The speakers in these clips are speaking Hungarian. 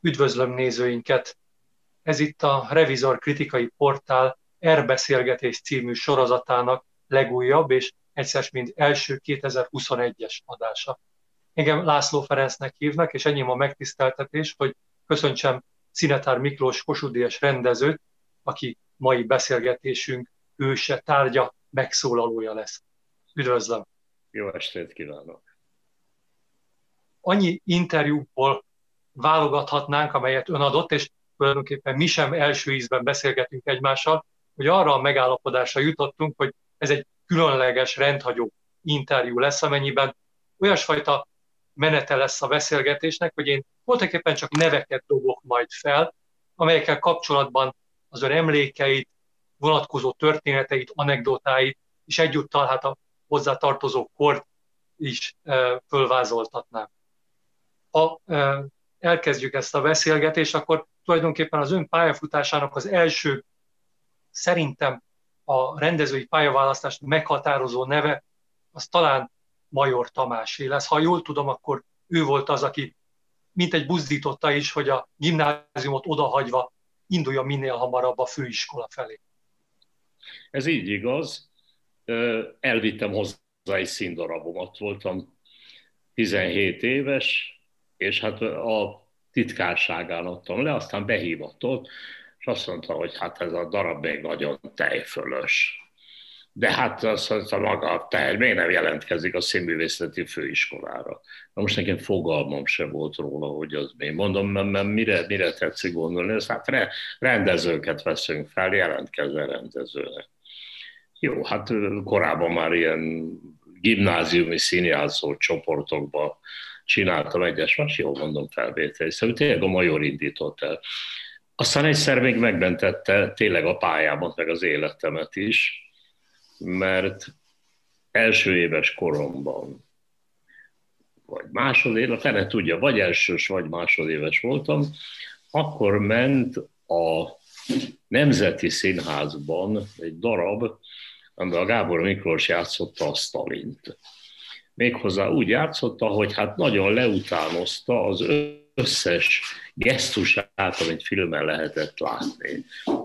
Üdvözlöm nézőinket! Ez itt a Revizor kritikai portál Erbeszélgetés című sorozatának legújabb és egyszer mint első 2021-es adása. Engem László Ferencnek hívnak, és ennyi a megtiszteltetés, hogy köszöntsem Szinetár Miklós Kossuth rendezőt, aki mai beszélgetésünk őse, tárgya, megszólalója lesz. Üdvözlöm! Jó estét kívánok! Annyi interjúból válogathatnánk, amelyet ön adott, és tulajdonképpen mi sem első ízben beszélgetünk egymással, hogy arra a megállapodásra jutottunk, hogy ez egy különleges, rendhagyó interjú lesz, amennyiben olyasfajta menete lesz a beszélgetésnek, hogy én voltaképpen csak neveket dobok majd fel, amelyekkel kapcsolatban az ön emlékeit, vonatkozó történeteit, anekdotáit, és egyúttal hát a hozzá tartozó kort is e, fölvázoltatnám. Ha e, elkezdjük ezt a beszélgetést, akkor tulajdonképpen az ön pályafutásának az első, szerintem a rendezői pályaválasztást meghatározó neve, az talán Major Tamásé lesz. Ha jól tudom, akkor ő volt az, aki mint egy buzdította is, hogy a gimnáziumot odahagyva induljon minél hamarabb a főiskola felé. Ez így igaz. Elvittem hozzá egy színdarabomat, voltam 17 éves, és hát a titkárságán adtam le, aztán behívott ott, és azt mondta, hogy hát ez a darab még nagyon tejfölös. De hát azt mondta maga a tej, miért nem jelentkezik a színművészeti főiskolára? Na most nekem fogalmam se volt róla, hogy az mi. Mondom, mert mire, mire tetszik gondolni, ez hát rendezőket veszünk fel, jelentkezzen rendezőnek. Jó, hát korábban már ilyen gimnáziumi színjátszó csoportokban csináltam egyes más, jól mondom felvétel, szóval tényleg a major indított el. Aztán egyszer még megmentette tényleg a pályámat, meg az életemet is, mert első éves koromban, vagy másodéves, a fene tudja, vagy elsős, vagy másodéves voltam, akkor ment a Nemzeti Színházban egy darab, amiben a Gábor Miklós játszotta a Stalint méghozzá úgy játszotta, hogy hát nagyon leutánozta az összes gesztusát, amit filmen lehetett látni.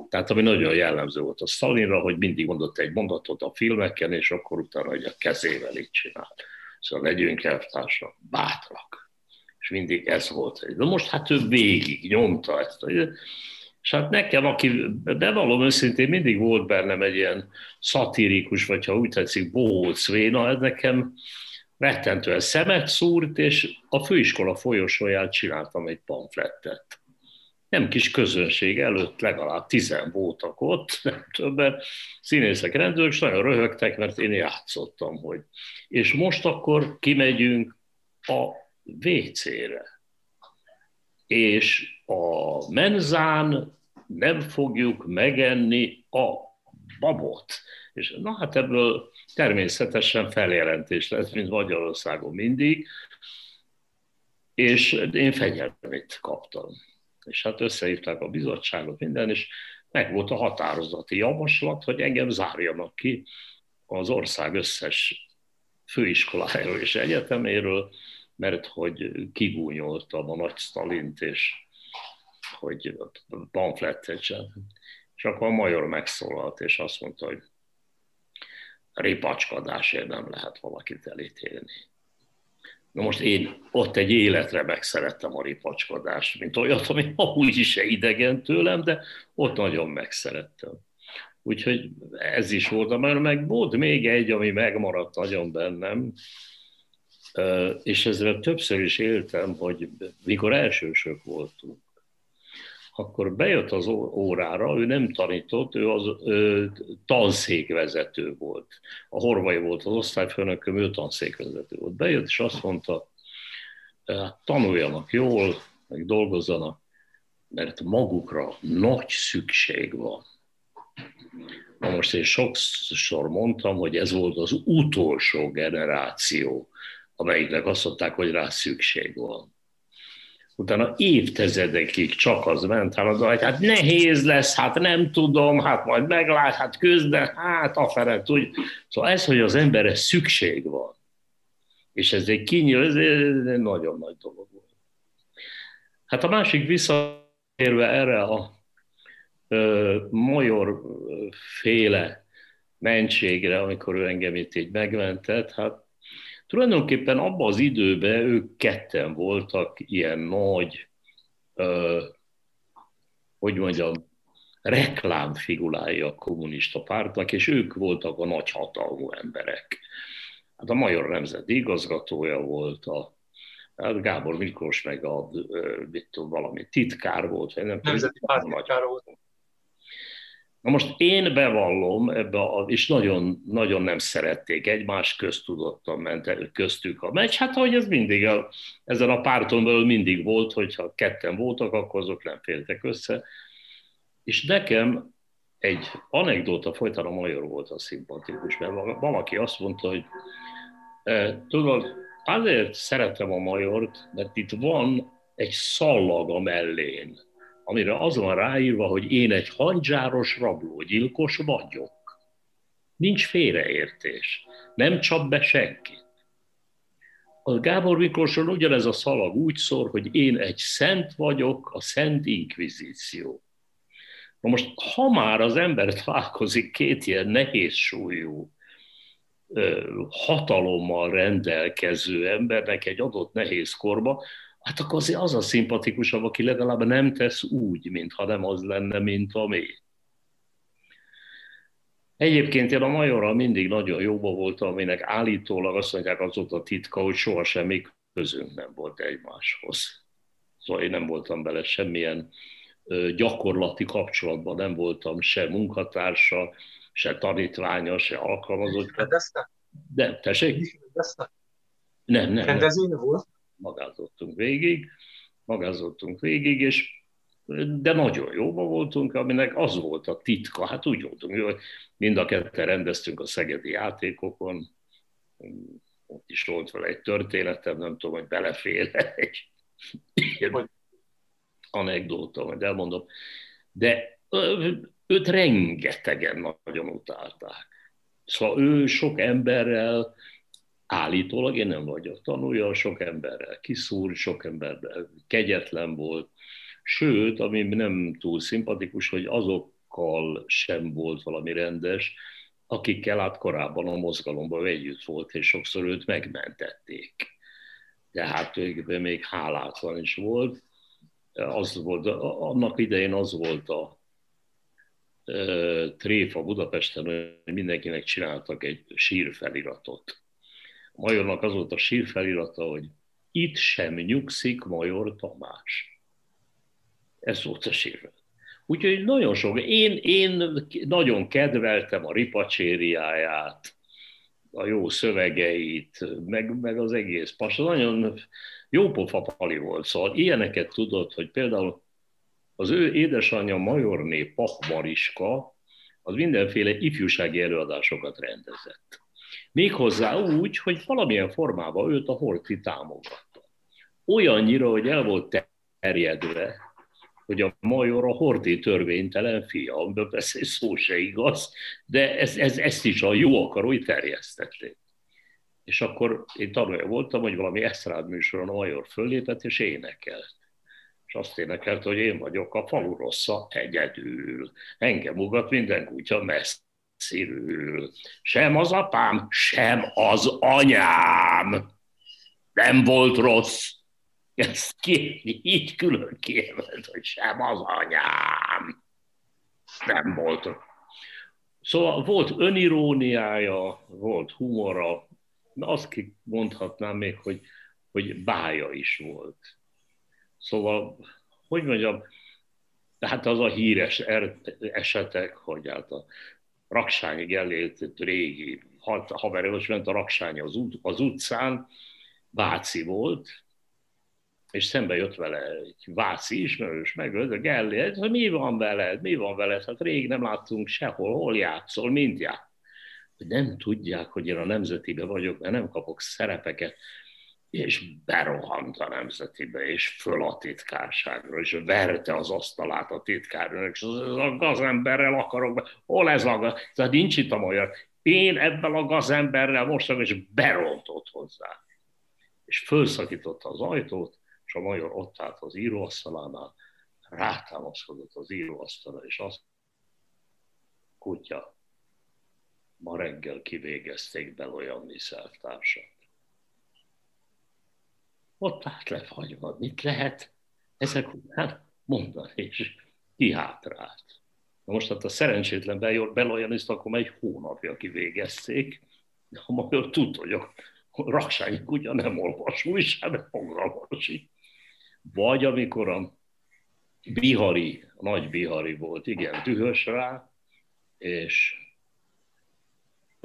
Tehát ami nagyon jellemző volt a Stalinra, hogy mindig mondott egy mondatot a filmeken, és akkor utána hogy a kezével így csinált. Szóval legyünk elvtársak, bátrak. És mindig ez volt. De most hát ő végig nyomta ezt. És hát nekem, aki bevallom őszintén, mindig volt bennem egy ilyen szatirikus, vagy ha úgy tetszik, bohóc véna, ez nekem rettentően szemet szúrt, és a főiskola folyosóján csináltam egy pamflettet. Nem kis közönség előtt, legalább tizen voltak ott, nem többen, színészek, rendőrök, és nagyon röhögtek, mert én játszottam, hogy. És most akkor kimegyünk a WC-re. És a menzán nem fogjuk megenni a babot. És na hát ebből természetesen feljelentés lesz, mint Magyarországon mindig, és én fegyelmét kaptam. És hát összehívták a bizottságot, minden, és meg volt a határozati javaslat, hogy engem zárjanak ki az ország összes főiskolájáról és egyeteméről, mert hogy kigúnyoltam a nagy Stalint, és hogy pamflettet. És akkor a major megszólalt, és azt mondta, hogy ripacskodásért nem lehet valakit elítélni. Na most én ott egy életre megszerettem a ripacskodást, mint olyat, ami amúgy is idegen tőlem, de ott nagyon megszerettem. Úgyhogy ez is volt, mert meg volt még egy, ami megmaradt nagyon bennem, és ezzel többször is éltem, hogy mikor elsősök voltunk, akkor bejött az órára, ő nem tanított, ő az ő, tanszékvezető volt. A Horvai volt az osztályfőnököm, ő tanszékvezető volt. Bejött, és azt mondta, hát tanuljanak jól, meg dolgozzanak, mert magukra nagy szükség van. Na most én sokszor mondtam, hogy ez volt az utolsó generáció, amelyiknek azt mondták, hogy rá szükség van utána évtizedekig csak az ment el, hogy hát nehéz lesz, hát nem tudom, hát majd meglát, hát közben, hát a feret, úgy. Szóval ez, hogy az emberre szükség van, és ez egy kinyíl, ez egy nagyon nagy dolog volt. Hát a másik visszatérve erre a ö, major féle mentségre, amikor ő engem itt így megmentett, hát tulajdonképpen abban az időben ők ketten voltak ilyen nagy, ö, hogy mondjam, reklámfigurái a kommunista pártnak, és ők voltak a nagyhatalmú emberek. Hát a Major Nemzeti igazgatója volt, a hát Gábor Miklós meg a, mit tudom, valami titkár volt. Vagy nem Nemzeti pártitkár volt. Na most én bevallom ebbe, a, és nagyon, nagyon nem szerették egymás köztudottan ment el köztük a meccs. Hát ahogy ez mindig, a, ezen a párton belül mindig volt, hogyha ketten voltak, akkor azok nem féltek össze. És nekem egy anekdóta folytán a major volt a szimpatikus, mert valaki azt mondta, hogy e, tudod, azért szeretem a majort, mert itt van egy szallag a mellén, amire az van ráírva, hogy én egy hangyzsáros rablógyilkos vagyok. Nincs félreértés. Nem csap be senki. A Gábor Miklóson ugyanez a szalag úgy szól, hogy én egy szent vagyok, a Szent Inkvizíció. Na most, ha már az ember találkozik két ilyen nehéz súlyú, hatalommal rendelkező embernek egy adott nehéz korba, hát akkor azért az a szimpatikusabb, aki legalább nem tesz úgy, mintha nem az lenne, mint ami. Egyébként én a majorral mindig nagyon jóba voltam, aminek állítólag azt mondják, az ott a titka, hogy soha semmi közünk nem volt egymáshoz. Szóval én nem voltam bele semmilyen gyakorlati kapcsolatban, nem voltam se munkatársa, se tanítványa, se alkalmazott. De, tessék? Nem, nem. Rendezvénye volt? Magázottunk végig, magázottunk végig, és de nagyon jóba voltunk, aminek az volt a titka. Hát úgy voltunk, hogy mind a ketten rendeztünk a szegedi játékokon, ott is volt vele egy történetem, nem tudom, hogy belefér egy ilyen anekdóta, majd elmondom. De őt rengetegen nagyon utálták. Szóval ő sok emberrel állítólag én nem vagyok tanulja, sok emberrel kiszúr, sok emberrel kegyetlen volt, sőt, ami nem túl szimpatikus, hogy azokkal sem volt valami rendes, akikkel át korábban a mozgalomban együtt volt, és sokszor őt megmentették. Tehát ő még hálátlan is volt. Az volt, annak idején az volt a tréfa Budapesten, hogy mindenkinek csináltak egy sírfeliratot Majornak az volt a sírfelirata, hogy itt sem nyugszik Major Tamás. Ez volt a sírfelirata. Úgyhogy nagyon sok, én, én nagyon kedveltem a ripacsériáját, a jó szövegeit, meg, meg az egész pas. Nagyon jó pofa pali volt, szóval ilyeneket tudott, hogy például az ő édesanyja Majorné Pach Mariska, az mindenféle ifjúsági előadásokat rendezett. Méghozzá úgy, hogy valamilyen formában őt a Horti támogatta. Olyannyira, hogy el volt terjedve, hogy a major a Horti törvénytelen fia, persze szó se igaz, de ez, ez, ezt is a jó akarói terjesztették. És akkor én tanulja voltam, hogy valami eszrád műsoron a major föllépett és énekelt. És azt énekelt, hogy én vagyok a falu rossza egyedül. Engem ugat minden kutya messze szívül. Sem az apám, sem az anyám nem volt rossz. Ezt ki, így külön kiemelt, hogy sem az anyám nem volt Szóval volt öniróniája, volt humora, de azt mondhatnám még, hogy, hogy bája is volt. Szóval, hogy mondjam, tehát az a híres er-, esetek, hogy hát a Raksányi Gellért régi haverős ment a Raksány az, ut- az utcán, Váci volt, és szembe jött vele egy Váci ismerős, megölt, a Gellért, hogy mi van veled, mi van veled, hát rég nem láttunk sehol, hol játszol, mint játszol. Nem tudják, hogy én a nemzetibe vagyok, mert nem kapok szerepeket és berohant a nemzetibe, és föl a titkárságra, és verte az asztalát a titkárnak, és az a gazemberrel akarok hol ez a gaz... Tehát nincs itt a magyar. Én ebben a gazemberrel most és berontott hozzá. És fölszakította az ajtót, és a major ott állt az íróasztalánál, rátámaszkodott az íróasztalra, és azt kutya, ma reggel kivégezték be olyan szervtársat. Ott állt lefagyva, mit lehet ezek után mondani, és kihátrált. Na most hát a szerencsétlen Beloyaniszt akkor egy hónapja kivégezték, de a magyar tudta, hogy a raksági kutya nem olvas újság, de fogalmasi. Vagy amikor a Bihari, a nagy Bihari volt, igen, dühös rá, és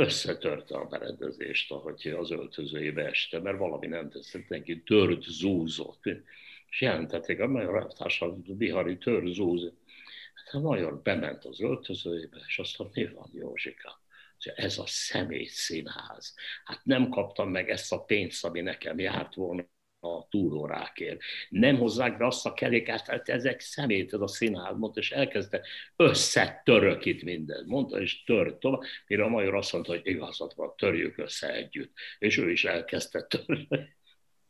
összetörte a berendezést, ahogy az öltözőjébe este, mert valami nem teszett neki, tört, zúzott. És jelentették, a magyar a Bihari tört, zúz. Hát a major bement az öltözőjébe, és azt mondta, mi van Józsika? Ez a személy színház. Hát nem kaptam meg ezt a pénzt, ami nekem járt volna a túrórákért. Nem hozzák be azt a kerékát, hát ezek szemét, ez a színház, mondta, és elkezdte összetörök itt mindent. Mondta, és tört tovább, mire a major azt mondta, hogy igazat van, törjük össze együtt. És ő is elkezdte törni.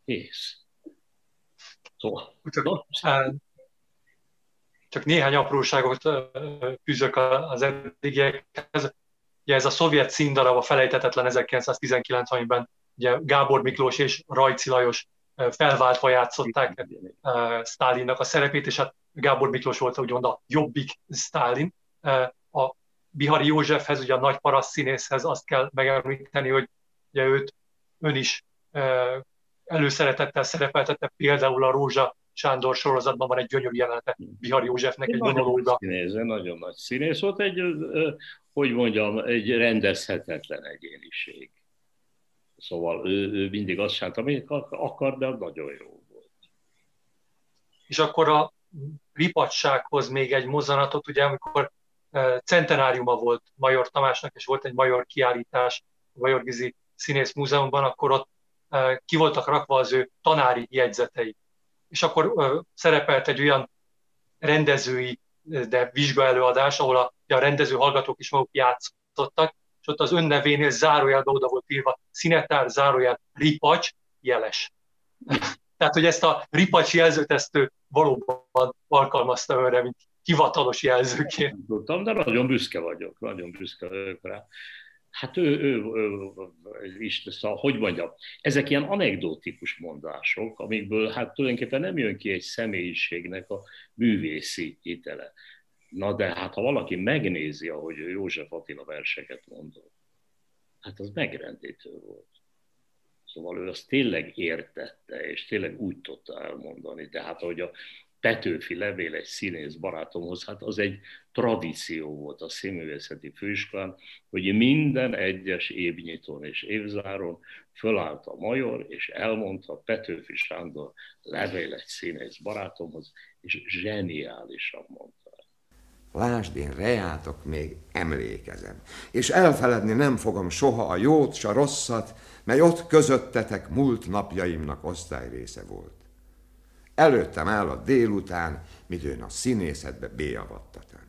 Kész. Szóval. Csak néhány apróságot fűzök az eddigiekhez. Ugye ez a szovjet színdarab a felejtetetlen 1919 amiben ugye Gábor Miklós és Rajci Lajos felváltva játszották Stálinnak a szerepét, és hát Gábor Miklós volt úgymond a jobbik Stálin. A Bihari Józsefhez, ugye a nagy paraszt színészhez azt kell megemlíteni, hogy ugye őt ön is előszeretettel szerepeltette, például a Rózsa Sándor sorozatban van egy gyönyörű jelenete Bihari Józsefnek, egy monológa. Színész, nagyon nagy színész volt, egy, hogy mondjam, egy rendezhetetlen egyéniség. Szóval ő, ő mindig azt csinált, amit akar, de nagyon jó volt. És akkor a ripatsághoz még egy mozzanatot, ugye amikor centenáriuma volt Major Tamásnak, és volt egy Major kiállítás a Major Gizi Színész Múzeumban, akkor ott ki voltak rakva az ő tanári jegyzetei. És akkor szerepelt egy olyan rendezői, de vizsgaelőadás, ahol a, a rendező hallgatók is maguk játszottak, ott az önnevénél zárójelbe oda volt írva színetár, zárójel, ripacs, jeles. Tehát, hogy ezt a ripacs jelzőt, ezt ő valóban alkalmazta önre, mint hivatalos jelzőként. Tudtam, de nagyon büszke vagyok, nagyon büszke vagyok rá. Hát ő, ő, ő, ő is, szóval, hogy mondjam, ezek ilyen anekdotikus mondások, amikből hát tulajdonképpen nem jön ki egy személyiségnek a művészi hitele. Na de hát ha valaki megnézi, ahogy József Attila verseket mondott, hát az megrendítő volt. Szóval ő azt tényleg értette, és tényleg úgy tudta elmondani. De hát, ahogy a Petőfi levél egy színész barátomhoz, hát az egy tradíció volt a színművészeti főiskolán, hogy minden egyes évnyitón és évzáron fölállt a major, és elmondta Petőfi Sándor levél egy színész barátomhoz, és zseniálisan mondta. Lásd, én rejátok még emlékezem, és elfeledni nem fogom soha a jót, s a rosszat, mely ott közöttetek múlt napjaimnak osztályrésze volt. Előttem áll a délután, midőn a színészetbe béavattatán.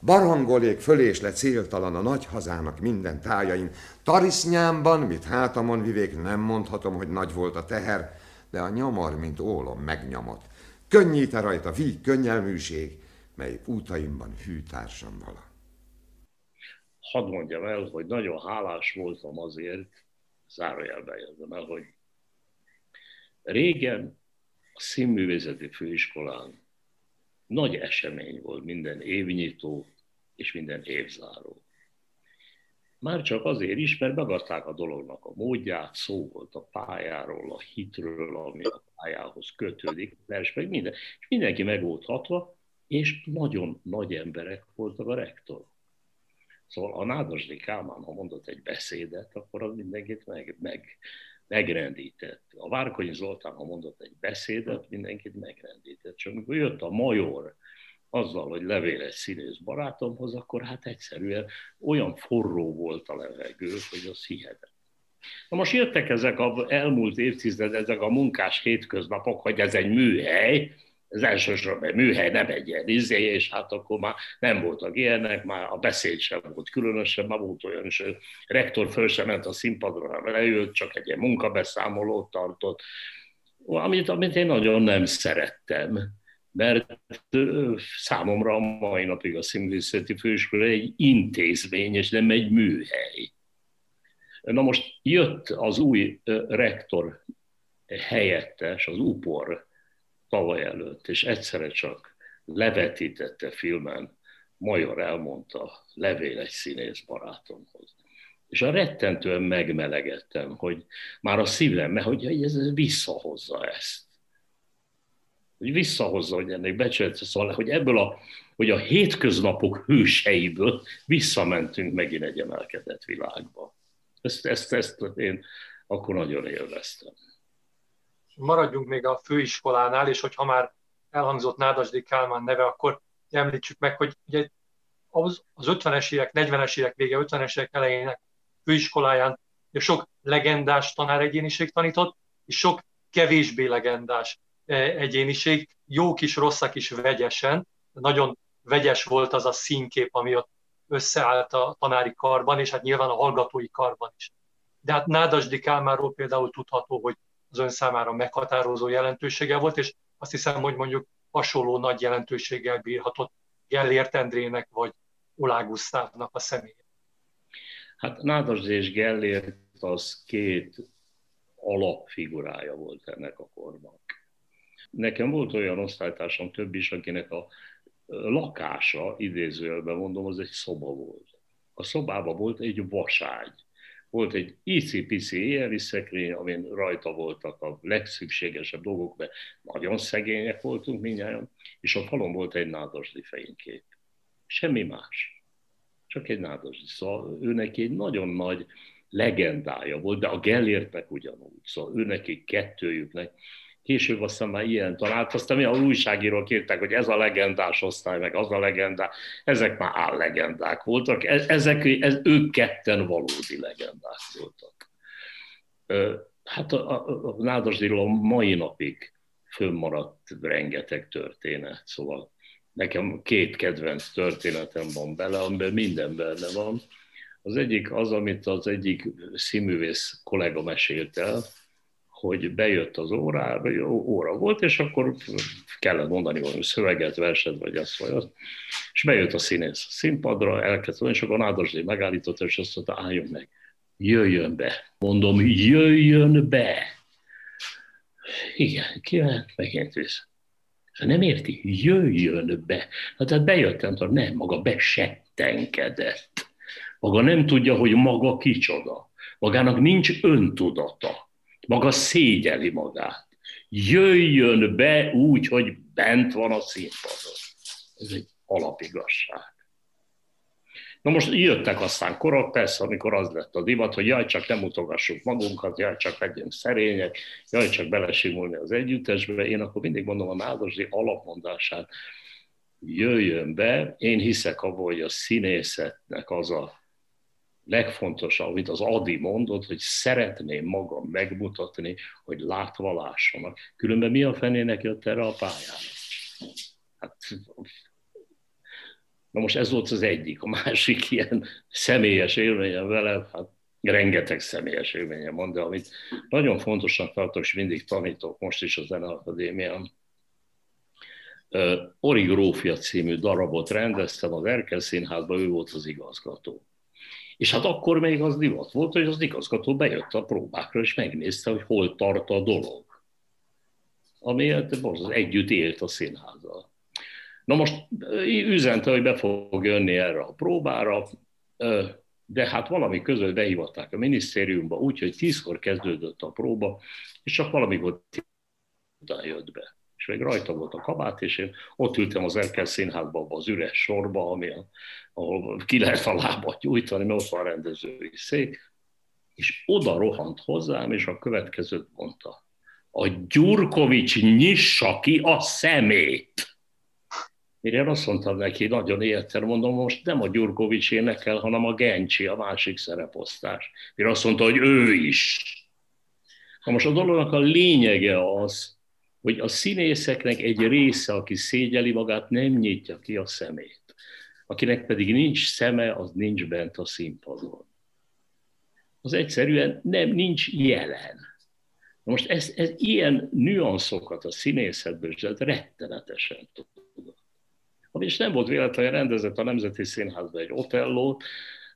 Barangolék fölés le céltalan a nagy hazának minden tájain. Tarisznyámban, mit hátamon vivék, nem mondhatom, hogy nagy volt a teher, de a nyomor, mint ólom megnyomott. Könnyíte rajta víg könnyelműség, mely útaimban hűtársam vala. Hadd mondjam el, hogy nagyon hálás voltam azért, zárójelben jöttem el, hogy régen a színművészeti főiskolán nagy esemény volt minden évnyitó és minden évzáró. Már csak azért is, mert megadták a dolognak a módját, szó volt a pályáról, a hitről, ami a pályához kötődik, vers meg minden, és mindenki meg volt hatva, és nagyon nagy emberek voltak a rektor. Szóval a Nádasdi Kálmán, ha mondott egy beszédet, akkor az mindenkit meg, meg, megrendített. A Várkonyi Zoltán, ha mondott egy beszédet, mindenkit megrendített. Csak amikor jött a major azzal, hogy levél egy színész barátomhoz, akkor hát egyszerűen olyan forró volt a levegő, hogy az hihetetlen. Na most jöttek ezek az elmúlt évtized, ezek a munkás hétköznapok, hogy ez egy műhely, ez elsősorban műhely, nem egy ilyen izé, és hát akkor már nem voltak ilyenek, már a beszéd sem volt különösen, már volt olyan is, hogy rektor föl sem ment a színpadra, leült, csak egy ilyen munkabeszámolót tartott, amit, amit én nagyon nem szerettem, mert számomra a mai napig a színművészeti főiskola egy intézmény, és nem egy műhely. Na most jött az új rektor helyettes, az UPOR tavaly előtt, és egyszerre csak levetítette filmen, Major elmondta, levél egy színész barátomhoz. És a rettentően megmelegettem, hogy már a szívem, mert hogy ez visszahozza ezt. Hogy visszahozza, hogy ennek becsülete, szóval, hogy ebből a, hogy a hétköznapok hőseiből visszamentünk megint egy emelkedett világba. Ezt, ezt, ezt én akkor nagyon élveztem. Maradjunk még a főiskolánál, és hogyha már elhangzott Nádasdi Kálmán neve, akkor említsük meg, hogy ugye az, az 50-es évek, 40-es évek vége, 50-es évek elejének főiskoláján sok legendás tanáregyéniség tanított, és sok kevésbé legendás e, egyéniség, jók is, rosszak is vegyesen. Nagyon vegyes volt az a színkép, ami ott összeállt a tanári karban, és hát nyilván a hallgatói karban is. De hát Nádasdi Kálmáról például tudható, hogy az ön számára meghatározó jelentősége volt, és azt hiszem, hogy mondjuk hasonló nagy jelentőséggel bírhatott Gellért Endrének vagy Olá Gusztávnak a személye. Hát Nádas és Gellért az két alapfigurája volt ennek a korban. Nekem volt olyan osztálytársam több is, akinek a lakása, idézőjelben mondom, az egy szoba volt. A szobában volt egy vaságy. Volt egy icipici éjjeli szekrény, amin rajta voltak a legszükségesebb dolgok, mert nagyon szegények voltunk mindjárt, és a falon volt egy nádasdi fénykép. Semmi más csak egy nádas. Szóval ő neki egy nagyon nagy legendája volt, de a Gellértnek ugyanúgy. Szóval ő neki kettőjüknek. Később aztán már ilyen talált, aztán mi a újságírók írták, hogy ez a legendás osztály, meg az a legendás, ezek már állegendák voltak, e, ezek, ez, ők ketten valódi legendák voltak. Hát a, a, a Nádasdiló mai napig fönnmaradt rengeteg történet, szóval nekem két kedvenc történetem van bele, amiben minden benne van. Az egyik az, amit az egyik színművész kollega mesélt el, hogy bejött az órára, jó óra volt, és akkor kellett mondani valami szöveget, verset, vagy azt, vagy azt. És bejött a színész a színpadra, elkezdte, és akkor Nádasdi megállította, és azt mondta, álljon meg, jöjjön be. Mondom, jöjjön be. Igen, kiment megint vissza. Nem érti? Jöjjön be. Hát tehát bejöttem, tehát nem, maga besettenkedett. Maga nem tudja, hogy maga kicsoda. Magának nincs öntudata. Maga szégyeli magát. Jöjjön be úgy, hogy bent van a színpadon. Ez egy alapigasság. Na most jöttek aztán korok, persze, amikor az lett a divat, hogy jaj, csak nem mutogassuk magunkat, jaj, csak legyünk szerények, jaj, csak belesimulni az együttesbe. Én akkor mindig mondom a Nádasdi alapmondását, jöjjön be, én hiszek abban, hogy a színészetnek az a legfontosabb, amit az Adi mondott, hogy szeretném magam megmutatni, hogy látva lássanak. Különben mi a fenének jött erre a pályára? Hát Na most ez volt az egyik. A másik ilyen személyes élményem vele, hát rengeteg személyes élményem van, de amit nagyon fontosnak tartok, és mindig tanítok most is a Zeneakadémián, Ori Grófia című darabot rendeztem az Erkel Színházban, ő volt az igazgató. És hát akkor még az divat volt, hogy az igazgató bejött a próbákra, és megnézte, hogy hol tart a dolog. Ami hát együtt élt a színházzal. Na most üzente, hogy be fog jönni erre a próbára, de hát valami között behívatták a minisztériumba, úgyhogy tízkor kezdődött a próba, és csak valamikor után jött be. És még rajta volt a kabát, és én ott ültem az Erkel színházban az üres sorba, ami a, ahol ki lehet a lábat gyújtani, mert ott van a rendezői szék, és oda rohant hozzám, és a következőt mondta. A Gyurkovics nyissa ki a szemét! Mire én azt mondtam neki, nagyon értem, mondom, most nem a Gyurkovics énekel, hanem a Gencsi, a másik szereposztás. Mire azt mondta, hogy ő is. Na most a dolognak a lényege az, hogy a színészeknek egy része, aki szégyeli magát, nem nyitja ki a szemét. Akinek pedig nincs szeme, az nincs bent a színpadon. Az egyszerűen nem, nincs jelen. Most ez, ez ilyen nüanszokat a színészetből is rettenetesen tudott. Ami is nem volt véletlen, rendezett a Nemzeti Színházban egy Otellót,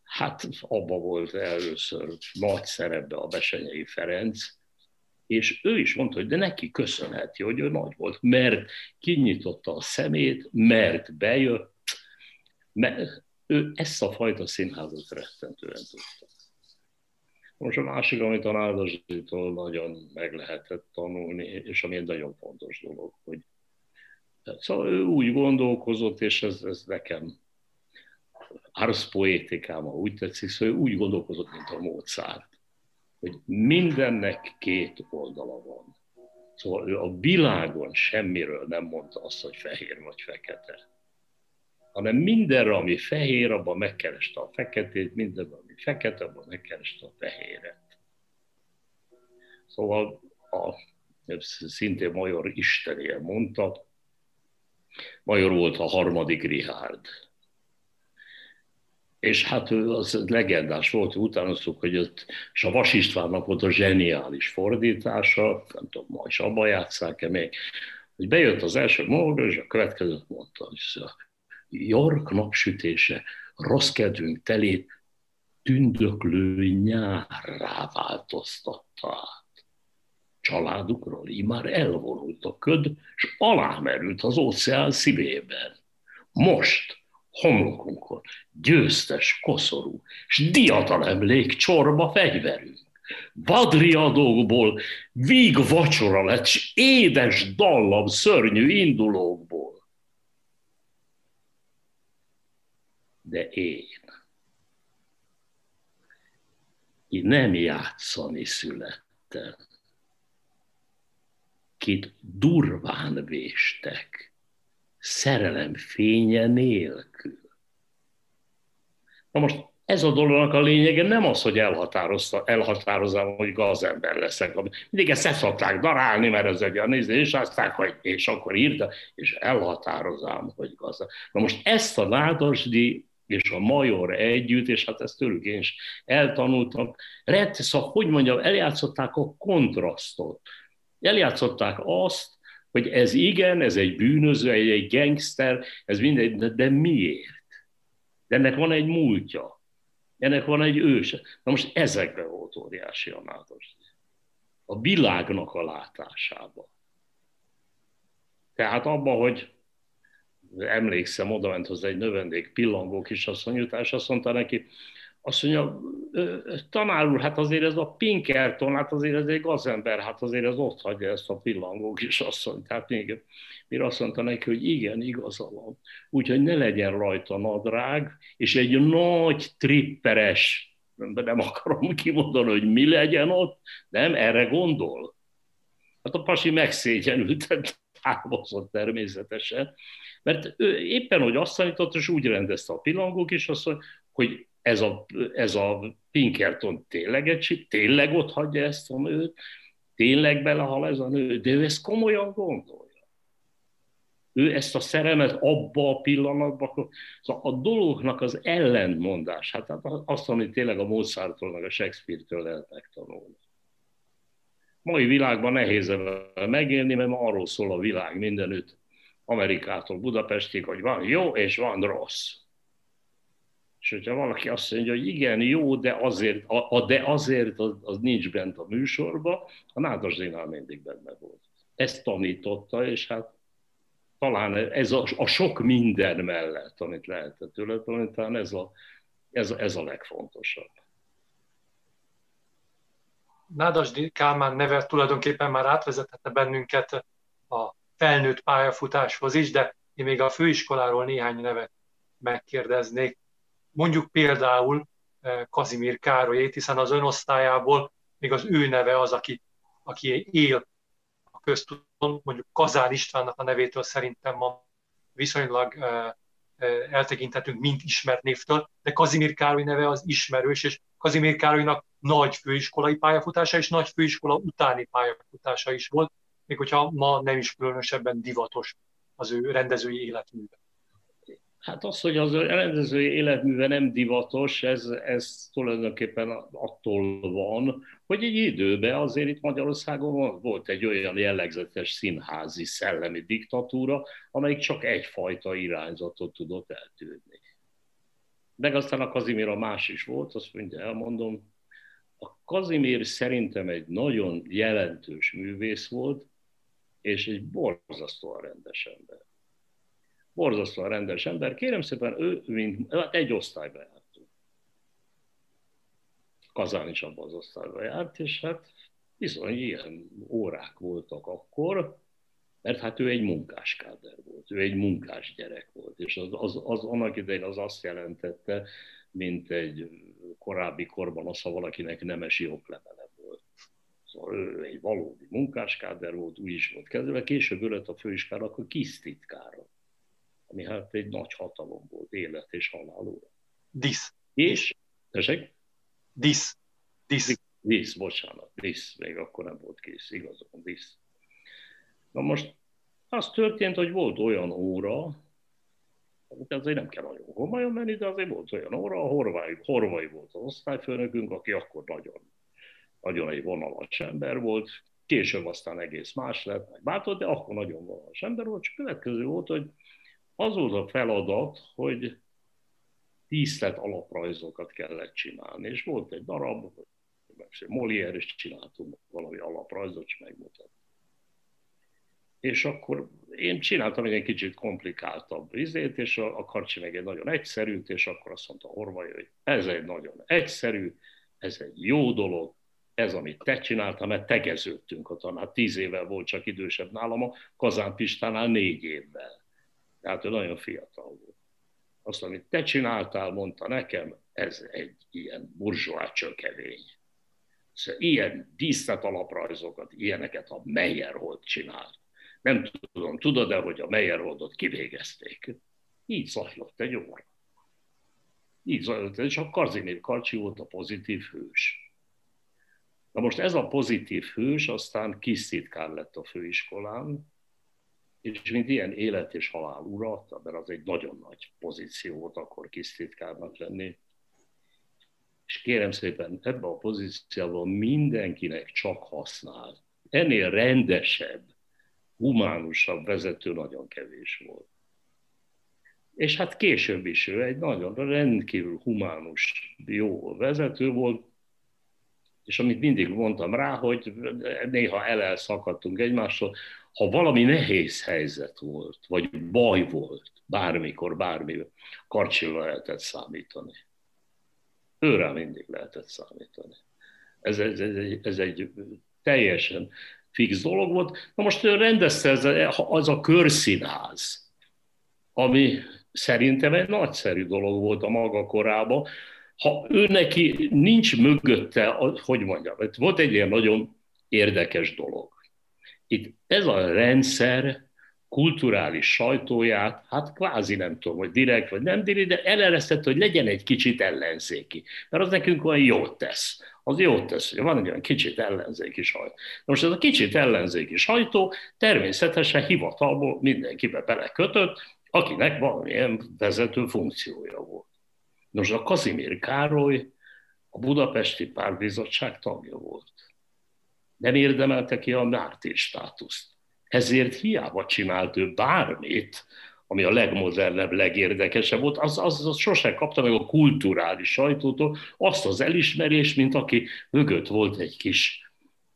hát abba volt először nagy szerepbe a Besenyei Ferenc, és ő is mondta, hogy de neki köszönheti, hogy ő nagy volt, mert kinyitotta a szemét, mert bejött, mert ő ezt a fajta színházat rettentően tudta. Most a másik, amit a Náldasdítól nagyon meg lehetett tanulni, és ami egy nagyon fontos dolog, hogy szóval ő úgy gondolkozott, és ez, ez nekem ars poétikám, úgy tetszik, szóval ő úgy gondolkozott, mint a Mozart, hogy mindennek két oldala van. Szóval ő a világon semmiről nem mondta azt, hogy fehér vagy fekete hanem mindenre, ami fehér, abban megkereste a feketét, mindenre, ami fekete, abban megkereste a fehéret. Szóval a, szintén Major Istenél mondta, Major volt a harmadik Richard. És hát az legendás volt, utánoztuk, hogy ott, és a Vas Istvánnak volt a zseniális fordítása, nem tudom, ma is abban játszák-e még, hogy bejött az első módra, és a következőt mondta, hogy York napsütése rossz kedvünk telét tündöklő nyárrá változtatta át. Családukról már elvonult a köd, és alámerült az óceán szívében. Most, homlokunkon, győztes, koszorú, s diatal emlék csorba fegyverünk. Vadriadókból víg vacsora lett, s édes dallam szörnyű indulókból de én. Én nem játszani születtem. Kit durván véstek, szerelem fénye nélkül. Na most ez a dolognak a lényege nem az, hogy elhatározta, elhatározom, hogy gazember leszek. Mindig ezt szokták darálni, mert ez egy olyan nézni, és aztán, hogy és akkor írta, és elhatározám, hogy gazember. Na most ezt a Nádasdi és a major együtt, és hát ezt tőlük én is eltanultam. Rett, szóval, hogy mondjam, eljátszották a kontrasztot. Eljátszották azt, hogy ez igen, ez egy bűnöző, egy, egy gangster, ez mindegy, de, de miért? De ennek van egy múltja. Ennek van egy őse. Na most ezekben volt óriási a nádos. A világnak a látásába. Tehát abban, hogy emlékszem, oda ment hozzá egy növendék pillangó kisasszony és azt mondta neki, azt mondja, tanár úr, hát azért ez a Pinkerton, hát azért ez egy gazember, hát azért ez ott hagyja ezt a pillangó kisasszony. Tehát még, mire azt mondta neki, hogy igen, igaza van. Úgyhogy ne legyen rajta nadrág, és egy nagy tripperes, nem akarom kimondani, hogy mi legyen ott, nem, erre gondol. Hát a pasi megszégyenült, távozott természetesen, mert ő éppen, hogy azt tanított, és úgy rendezte a pillangók is, azt hogy ez a, ez a Pinkerton tényleg, egy, tényleg ott hagyja ezt a nőt, tényleg belehal ez a nő, de ő ezt komolyan gondolja. Ő ezt a szeremet abba a pillanatban, szóval a dolognak az ellentmondás, hát azt, amit tényleg a Mozarttól, meg a Shakespeare-től lehet megtanulni. Mai világban nehéz megélni, mert ma arról szól a világ mindenütt, Amerikától Budapestig, hogy van jó és van rossz. És hogyha valaki azt mondja, hogy igen, jó, de azért, a, a de azért az, az nincs bent a műsorba, a Nádas Zinál mindig benne volt. Ezt tanította, és hát talán ez a, a sok minden mellett, amit lehetett tőle tanítani, ez a, ez, ez a legfontosabb. Nádas Kálmán neve tulajdonképpen már átvezetette bennünket a felnőtt pályafutáshoz is, de én még a főiskoláról néhány nevet megkérdeznék. Mondjuk például eh, Kazimír Károlyét, hiszen az önosztályából még az ő neve az, aki, aki él a köztudon, mondjuk Kazán Istvánnak a nevétől szerintem ma viszonylag eh, eh, eltekintetünk mint ismert névtől, de Kazimír Károly neve az ismerős, és Kazimír Károlynak nagy főiskolai pályafutása és nagy főiskola utáni pályafutása is volt, még hogyha ma nem is különösebben divatos az ő rendezői életműve. Hát az, hogy az rendezői életműve nem divatos, ez, ez tulajdonképpen attól van, hogy egy időben azért itt Magyarországon volt egy olyan jellegzetes színházi szellemi diktatúra, amelyik csak egyfajta irányzatot tudott eltűrni. Meg aztán a Kazimira más is volt, azt mondja, elmondom. A Kazimír szerintem egy nagyon jelentős művész volt, és egy borzasztóan rendes ember borzasztóan rendes ember. Kérem szépen, ő mint, hát egy osztályba jártunk. Kazán is abban az osztályba járt, és hát bizony ilyen órák voltak akkor, mert hát ő egy munkáskáder volt, ő egy munkás gyerek volt, és az, az, az annak idején az azt jelentette, mint egy korábbi korban az, ha valakinek nemesi oklevele volt. Szóval ő egy valódi munkáskáder volt, úgy is volt kezdve, később ő lett a főiskolának a kis titkára ami hát egy nagy hatalom volt, élet és halál óra. Disz. És, tessék? Disz. Disz. Disz, bocsánat, disz, még akkor nem volt kész, igazán, disz. Na most az történt, hogy volt olyan óra, de azért nem kell nagyon homályon menni, de azért volt olyan óra, a Horvai, Horvai volt az osztályfőnökünk, aki akkor nagyon, nagyon egy vonalas ember volt, később aztán egész más lett, meg bátor, de akkor nagyon vonalas ember volt, és következő volt, hogy az volt a feladat, hogy díszlet alaprajzokat kellett csinálni, és volt egy darab, Molière is csináltunk valami alaprajzot, és megmutat. És akkor én csináltam egy kicsit komplikáltabb izét, és a, a Karcsi meg egy nagyon egyszerűt, és akkor azt mondta Orvai, hogy ez egy nagyon egyszerű, ez egy jó dolog, ez, amit te csináltam, mert tegeződtünk a tanár. Tíz évvel volt csak idősebb nálam, a Kazán Pistánál négy évvel. Tehát ő nagyon fiatal volt. Azt, amit te csináltál, mondta nekem, ez egy ilyen burzsóá csökevény. Szóval ilyen díszlet alaprajzokat, ilyeneket a Meyerhold csinált. Nem tudom, tudod de hogy a Meyerholdot kivégezték? Így zajlott egy óra. Így zajlott, és a Karzimir Karcsi volt a pozitív hős. Na most ez a pozitív hős aztán kis lett a főiskolán, és mint ilyen élet és halál ura, mert az egy nagyon nagy pozíció volt akkor kis titkárnak lenni, és kérem szépen, ebben a pozícióban mindenkinek csak használ. Ennél rendesebb, humánusabb vezető nagyon kevés volt. És hát később is ő egy nagyon rendkívül humánus, jó vezető volt, és amit mindig mondtam rá, hogy néha elelszakadtunk egymástól, ha valami nehéz helyzet volt, vagy baj volt, bármikor, bármi, karcsilla lehetett számítani. Őre mindig lehetett számítani. Ez, ez, ez, egy, ez egy teljesen fix dolog volt. Na most ő rendezte ez, az a körszínház, ami szerintem egy nagyszerű dolog volt a maga korában. Ha ő neki nincs mögötte, hogy mondjam, volt egy ilyen nagyon érdekes dolog itt ez a rendszer kulturális sajtóját, hát kvázi nem tudom, hogy direkt vagy nem direkt, de eleresztett, hogy legyen egy kicsit ellenzéki. Mert az nekünk olyan jót tesz. Az jót tesz, hogy van egy olyan kicsit ellenzéki sajtó. Most ez a kicsit ellenzéki sajtó természetesen hivatalból mindenkibe belekötött, akinek valamilyen vezető funkciója volt. Nos, a Kazimír Károly a Budapesti Párbizottság tagja volt nem érdemelte ki a mártír státuszt. Ezért hiába csinált ő bármit, ami a legmodernebb, legérdekesebb volt, az, az, az sosem kapta meg a kulturális sajtótól azt az elismerést, mint aki mögött volt egy kis,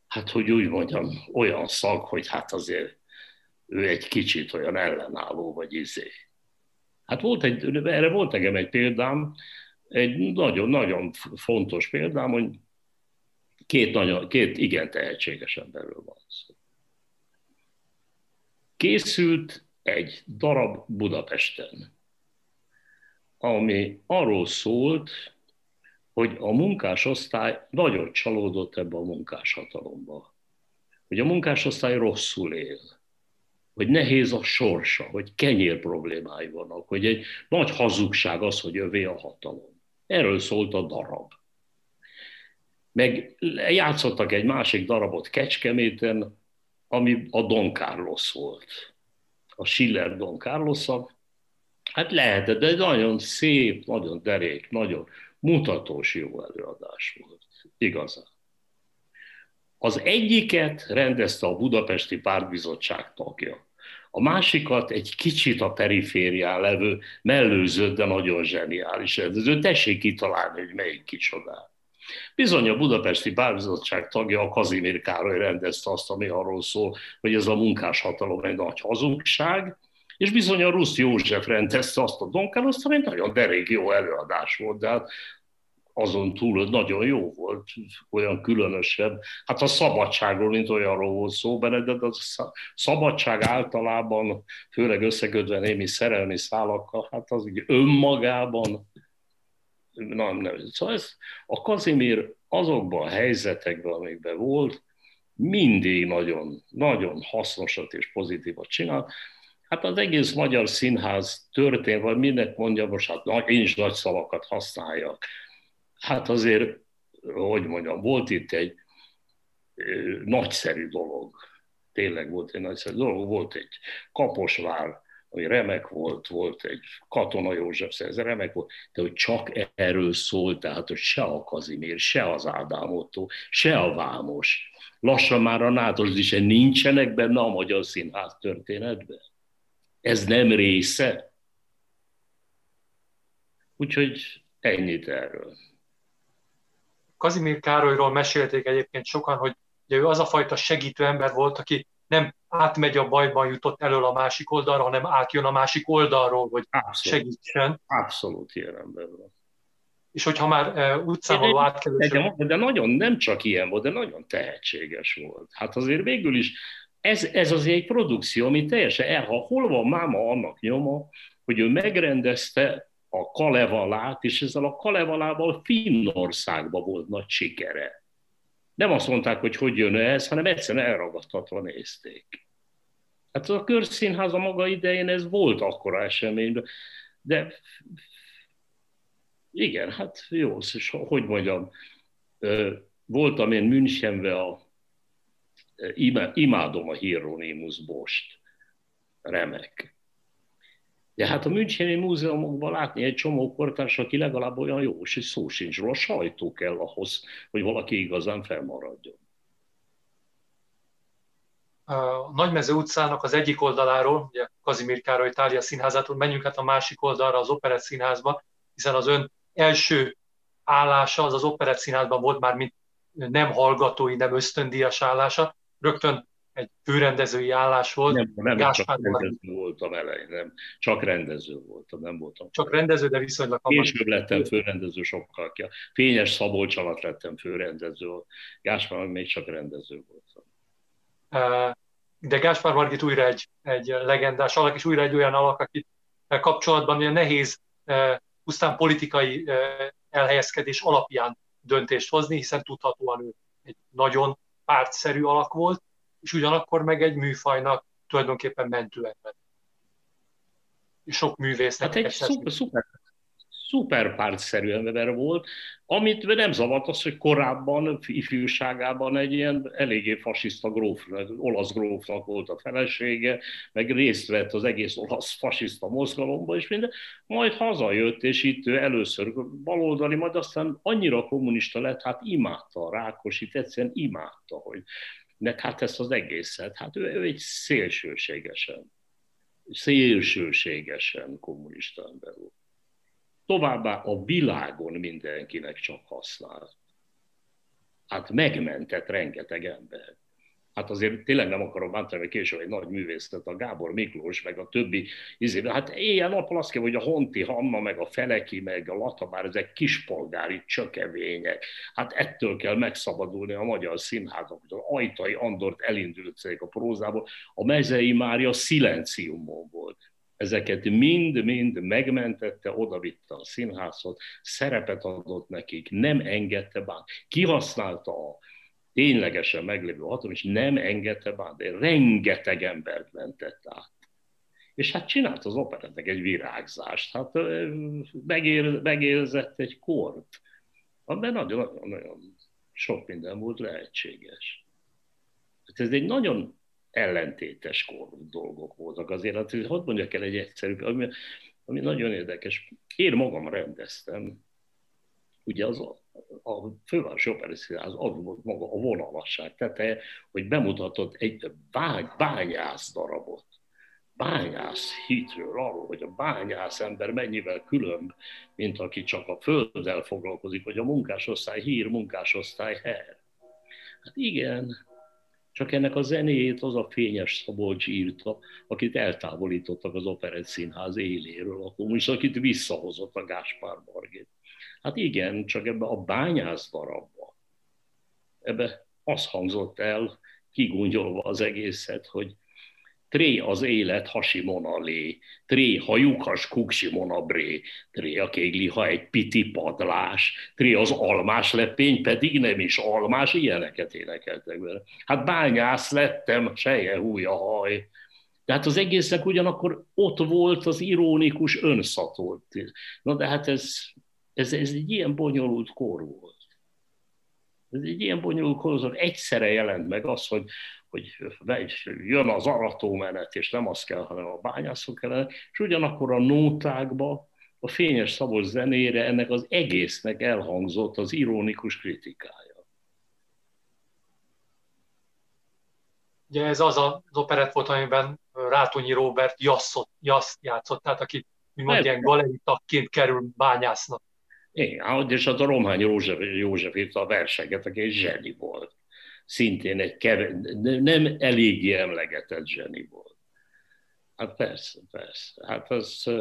hát hogy úgy mondjam, olyan szag, hogy hát azért ő egy kicsit olyan ellenálló, vagy izé. Hát volt egy, erre volt nekem egy példám, egy nagyon-nagyon fontos példám, hogy Két, nagyon, két igen tehetséges emberről van szó. Készült egy darab Budapesten, ami arról szólt, hogy a munkásosztály nagyon csalódott ebbe a munkáshatalomba. Hogy a munkásosztály rosszul él, hogy nehéz a sorsa, hogy kenyér problémái vannak, hogy egy nagy hazugság az, hogy övé a hatalom. Erről szólt a darab meg játszottak egy másik darabot Kecskeméten, ami a Don Carlos volt. A Schiller Don carlos Hát lehetett, de egy nagyon szép, nagyon derék, nagyon mutatós jó előadás volt. Igazán. Az egyiket rendezte a Budapesti Pártbizottság tagja. A másikat egy kicsit a periférián levő, mellőzött, de nagyon zseniális rendező. Tessék kitalálni, hogy melyik kicsodál. Bizony a Budapesti Párbizottság tagja, a Kazimír Károly rendezte azt, ami arról szól, hogy ez a munkáshatalom egy nagy hazugság, és bizony a Rusz József rendezte azt a Don Carlos, ami nagyon derék jó előadás volt, de hát azon túl nagyon jó volt, olyan különösebb. Hát a szabadságról, mint olyanról volt szó de a szabadság általában, főleg összekötve némi szerelmi szálakkal, hát az így önmagában nem, nem. Szóval ez, a Kazimír azokban a helyzetekben, amikben volt, mindig nagyon, nagyon hasznosat és pozitívat csinál. Hát az egész magyar színház történt, vagy minek mondja, most hát én is nagy szavakat használjak. Hát azért, hogy mondjam, volt itt egy nagyszerű dolog. Tényleg volt egy nagyszerű dolog. Volt egy Kaposvár ami remek volt, volt egy Katona József szerze, remek volt, de hogy csak erről szólt, tehát hogy se a Kazimír, se az Ádám Otto, se a Vámos, lassan már a Nátos is nincsenek benne a magyar színház történetben. Ez nem része. Úgyhogy ennyit erről. Kazimír Károlyról mesélték egyébként sokan, hogy ő az a fajta segítő ember volt, aki nem átmegy a bajban jutott elől a másik oldalra, hanem átjön a másik oldalról, hogy Abszolút. segítsen. Abszolút ember van. És hogyha már uh, utcán való átkelés... De, de nagyon, nem csak ilyen volt, de nagyon tehetséges volt. Hát azért végül is ez, ez azért egy produkció, ami teljesen el, ha hol van máma annak nyoma, hogy ő megrendezte a Kalevalát, és ezzel a Kalevalával Finnországban volt nagy sikere nem azt mondták, hogy hogy jön ez, hanem egyszerűen elragadtatva nézték. Hát a körszínház a maga idején ez volt akkora esemény, de igen, hát jó, és hogy mondjam, voltam én Münchenbe a imádom a Hieronymus Bost, remek. De hát a Müncheni múzeumokban látni egy csomó kortárs, aki legalább olyan jó, és szó sincs róla, sajtó kell ahhoz, hogy valaki igazán felmaradjon. A Nagymező utcának az egyik oldaláról, ugye Kazimír Károly Itália színházától menjünk hát a másik oldalra, az Operett színházba, hiszen az ön első állása az az Operett színházban volt már, mint nem hallgatói, nem ösztöndíjas állása. Rögtön egy főrendezői állás volt. Nem, nem, nem csak rendező voltam elején, nem. Csak rendező voltam, nem voltam. Csak rendező, de viszonylag Később lettem főrendező sokkal. Fényes Szabolcs alatt lettem főrendező. Gáspár még csak rendező voltam. De Gáspár Margit újra egy, egy legendás alak, és újra egy olyan alak, akit kapcsolatban olyan nehéz pusztán politikai elhelyezkedés alapján döntést hozni, hiszen tudhatóan ő egy nagyon pártszerű alak volt, és ugyanakkor meg egy műfajnak tulajdonképpen mentőember. És sok művésznek. Hát egy szuper, szuper, szuper pártszerű ember volt, amit nem zavart az, hogy korábban, ifjúságában egy ilyen eléggé fasiszta gróf, olasz grófnak volt a felesége, meg részt vett az egész olasz fasiszta mozgalomba, és minden. Majd hazajött, és itt ő először baloldali, majd aztán annyira kommunista lett, hát imádta a Rákosit, egyszerűen imádta, hogy meg hát ezt az egészet, hát ő, ő egy szélsőségesen, szélsőségesen kommunista ember volt. Továbbá a világon mindenkinek csak használt. Hát megmentett rengeteg ember hát azért tényleg nem akarom hogy később egy nagy művészet, a Gábor Miklós, meg a többi, izé, hát éjjel-nappal azt kell, hogy a Honti Hanna, meg a Feleki, meg a Latabár, ezek kispolgári csökevények. Hát ettől kell megszabadulni a magyar színházaktól. Ajtai Andort elindult a prózából, a Mezei Mária szilenciumon volt ezeket mind-mind megmentette, odavitte a színházat, szerepet adott nekik, nem engedte bár. Kihasználta a ténylegesen meglévő hatalom, és nem engedte de rengeteg embert mentett át. És hát csinált az operetnek egy virágzást, hát megér, megérzett egy kort, amiben nagyon-nagyon sok minden volt lehetséges. Hát ez egy nagyon ellentétes kor dolgok voltak azért, hát hogy mondjak el egy egyszerű, ami nagyon érdekes. Én magam rendeztem, ugye az a, fővárosi operaszínház az volt maga a vonalasság teteje, hogy bemutatott egy bány, bányász darabot bányász hitről, arról, hogy a bányász ember mennyivel különb, mint aki csak a földdel foglalkozik, vagy a munkásosztály hír, munkásosztály her. Hát igen, csak ennek a zenéjét az a fényes Szabolcs írta, akit eltávolítottak az Operett Színház éléről, a kommunist, akit visszahozott a Gáspár Bargét. Hát igen, csak ebbe a bányász darabba, ebbe az hangzott el, kigungyolva az egészet, hogy Tré az élet hasimonalé, tré hajukas kuksimonabré, tré a kégliha egy piti padlás, tré az almás lepény pedig nem is almás, ilyeneket énekeltek vele. Hát bányász lettem, seje húja haj. Tehát az egésznek ugyanakkor ott volt az ironikus önszatolt. Na de hát ez, ez, ez egy ilyen bonyolult kor volt. Ez egy ilyen bonyolult kor, hogy egyszerre jelent meg az, hogy hogy jön az aratómenet, és nem az kell, hanem a bányászok kellene, és ugyanakkor a nótákba, a fényes szabos zenére ennek az egésznek elhangzott az ironikus kritikája. Ugye ez az az operett volt, amiben Rátonyi Robert jasszot, jaszt játszott, tehát aki úgymond ilyen galeritakként kerül bányásznak. Igen, és az a Romhány József, József írta a verseget, aki egy zseni volt szintén egy keve, nem eléggé emlegetett zseni volt. Hát persze, persze. Hát az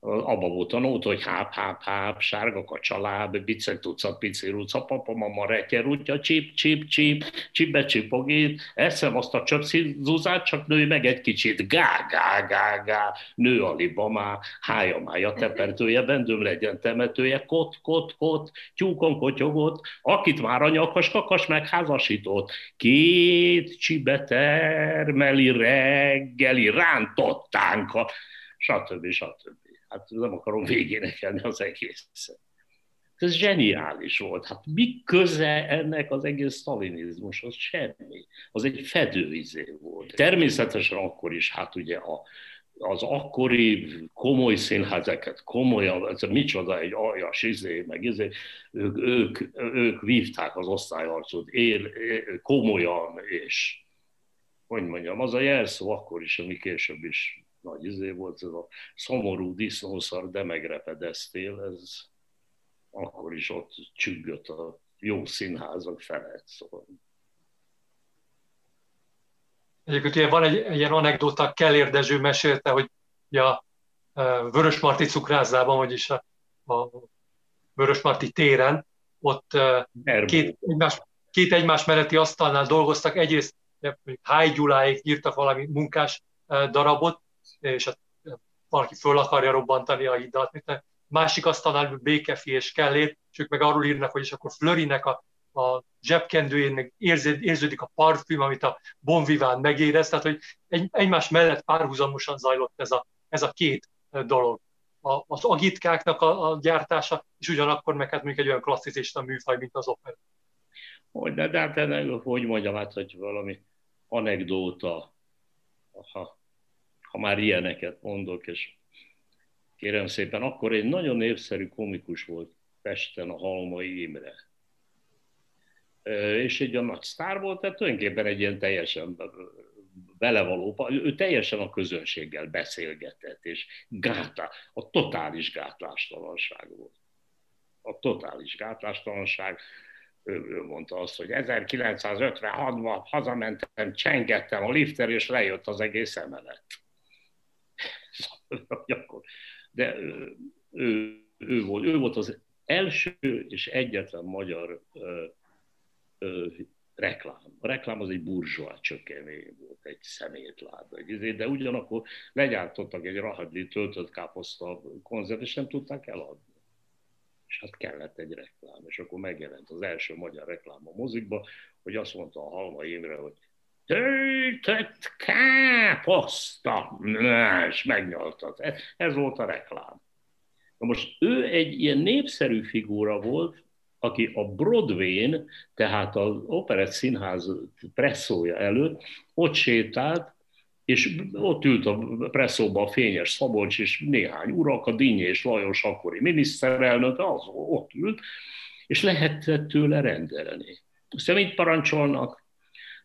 abba volt a nót, hogy háp, háp, háp, sárga kacsaláb, bicek tucat, pici ruca, papa, mama, reker, rutya, csip, csip, csip, csipbe csipogít, eszem azt a csöpszizuzát, csak nő meg egy kicsit, gá, gá, gá, gá, nő a libamá, hája mája tepertője, bendőm legyen temetője, kot, kot, kot, tyúkon kotyogott, akit már a nyakas kakas megházasított, két csibe termeli reggeli rántottánka, stb. stb hát nem akarom végénekelni az egészet. Ez zseniális volt. Hát mi köze ennek az egész sztalinizmushoz? Semmi. Az egy fedőizé volt. Természetesen akkor is, hát ugye a, az akkori komoly színházeket, komolyan, ez micsoda egy aljas izé, meg izé, ők, ők, ők vívták az osztályarcot él, él, komolyan, és hogy mondjam, az a jelszó akkor is, ami később is nagy izé volt, ez a szomorú disznószar, de megrepedeztél, ez akkor is ott csüggött a jó színházak felett. Szóval. Egyébként ugye van egy, egy ilyen anekdóta, Kellér Dezső mesélte, hogy ugye a Vörösmarty cukrázában, vagyis a, a Vörösmarty téren, ott két egymás, két egymás melletti asztalnál dolgoztak, egyrészt Háj Gyuláék írtak valami munkás darabot, és hát valaki föl akarja robbantani a hidat, mint másik asztalnál Békefi és Kellét, és ők meg arról írnak, hogy és akkor Flörinek a, a zsebkendőjén meg érződ, érződik a parfüm, amit a Bon Vivant megérez, tehát hogy egy, egymás mellett párhuzamosan zajlott ez a, ez a két dolog. A, az agitkáknak a, a gyártása, és ugyanakkor meg hát egy olyan klasszicista műfaj, mint az opera. Hogy, de, de, de, de hogy mondjam, hát, hogy valami anekdóta, ha ha már ilyeneket mondok, és kérem szépen, akkor egy nagyon népszerű komikus volt Pesten a Halmai Imre. És egy a nagy sztár volt, tehát tulajdonképpen egy ilyen teljesen belevaló, ő teljesen a közönséggel beszélgetett, és gátlá, a totális gátlástalanság volt. A totális gátlástalanság, ő, ő mondta azt, hogy 1956-ban hazamentem, csengettem a lifter, és lejött az egész emelet. De ő, ő, volt, ő volt az első és egyetlen magyar ö, ö, reklám. A reklám az egy burzsóá csökemény volt, egy szemétláda, egy izé, de ugyanakkor legyártottak egy rahadli töltött káposzta konzert, és nem tudták eladni. És hát kellett egy reklám, és akkor megjelent az első magyar reklám a mozikba, hogy azt mondta a Halma Imre, hogy töltött káposzta, és megnyaltat. Ez, volt a reklám. Na most ő egy ilyen népszerű figura volt, aki a Broadway-n, tehát az Operett Színház presszója előtt ott sétált, és ott ült a presszóban a fényes Szabolcs, és néhány urak, a Dinnyi és Lajos akkori miniszterelnök, az ott ült, és lehetett tőle rendelni. Aztán mit parancsolnak?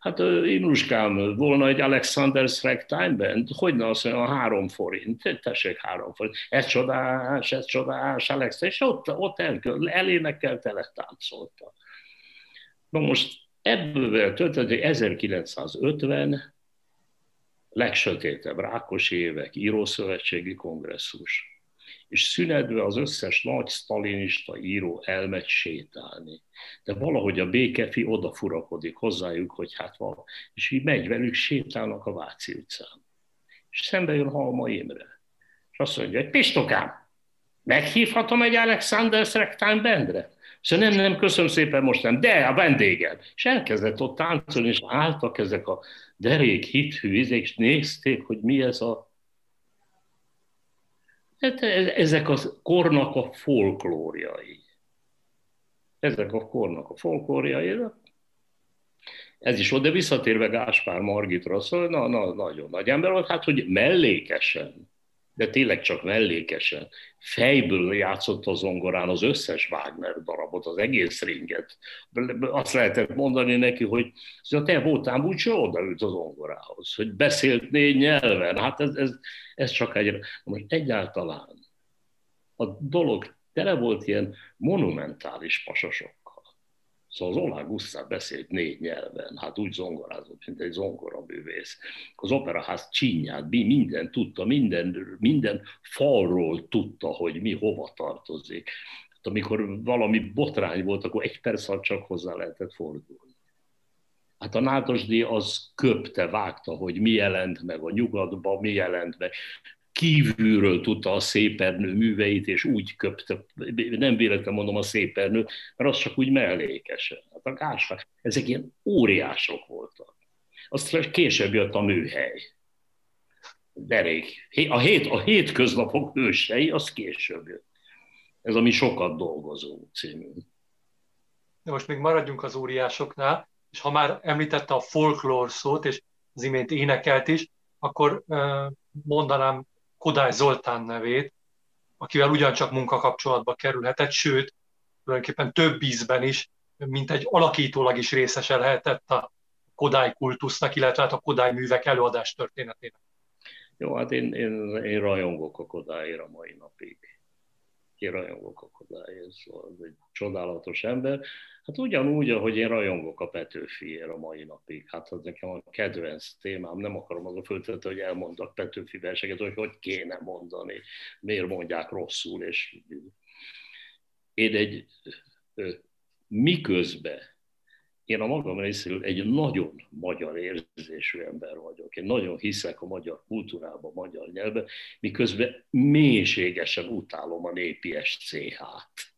Hát Inuskám, volna egy Alexander Ragtime Band, hogy ne azt mondja, három forint, tessék három forint, ez csodás, ez csodás, Alex, és ott, ott el, elénekelt, táncolta. Na most ebből történt, hogy 1950 legsötétebb Rákosi évek, írószövetségi kongresszus, és szünetve az összes nagy sztalinista író elmegy sétálni. De valahogy a békefi odafurakodik hozzájuk, hogy hát van, és így megy velük, sétálnak a Váci utcán. És szembe jön Halma Imre. És azt mondja, hogy Pistokám, meghívhatom egy Alexander Ragtime Bandre? Szóval nem, nem, köszönöm szépen most nem, de a vendégem. És elkezdett ott táncolni, és álltak ezek a derék hithű izék, és nézték, hogy mi ez a... Hát ezek a kornak a folklórjai. Ezek a kornak a folklórjai, ez is de visszatérve Gáspár Margitra, szóval na, na, nagyon nagy ember volt, hát hogy mellékesen de tényleg csak mellékesen. Fejből játszott a zongorán az összes Wagner darabot, az egész ringet. Azt lehetett mondani neki, hogy a te voltál úgy, odaült az zongorához, hogy beszélt négy nyelven. Hát ez, ez, ez csak egy... Most egyáltalán a dolog tele volt ilyen monumentális pasasok. Szóval az Olá Gusztáv beszélt négy nyelven, hát úgy zongorázott, mint egy zongoraművész. Az operaház csinyát, minden tudta, minden, minden falról tudta, hogy mi hova tartozik. Hát amikor valami botrány volt, akkor egy perc alatt csak hozzá lehetett fordulni. Hát a Nádasdi az köpte, vágta, hogy mi jelent meg a nyugatban, mi jelent meg kívülről tudta a szépernő műveit, és úgy köpte, nem véletlenül mondom a szépernő, mert az csak úgy mellékesen. Hát a Gáspár, ezek ilyen óriások voltak. Aztán később jött a műhely. Derék. A, hét, a hétköznapok hősei, az később jött. Ez a mi sokat dolgozó című. De most még maradjunk az óriásoknál, és ha már említette a folklór szót, és az imént énekelt is, akkor mondanám Kodály Zoltán nevét, akivel ugyancsak munkakapcsolatba kerülhetett, sőt, tulajdonképpen több ízben is, mint egy alakítólag is részese lehetett a Kodály kultusznak, illetve hát a Kodály művek előadás történetének. Jó, hát én, én, én rajongok a Kodályra mai napig. Én rajongok a Kodályért, szóval ez egy csodálatos ember. Hát ugyanúgy, ahogy én rajongok a Petőfiért a mai napig. Hát az nekem a kedvenc témám, nem akarom az a föltető, hogy elmondak Petőfi verseket, hogy hogy kéne mondani, miért mondják rosszul, és én egy miközben én a magam részéről egy nagyon magyar érzésű ember vagyok. Én nagyon hiszek a magyar kultúrában, a magyar nyelvben, miközben mélységesen utálom a népi SCH-t.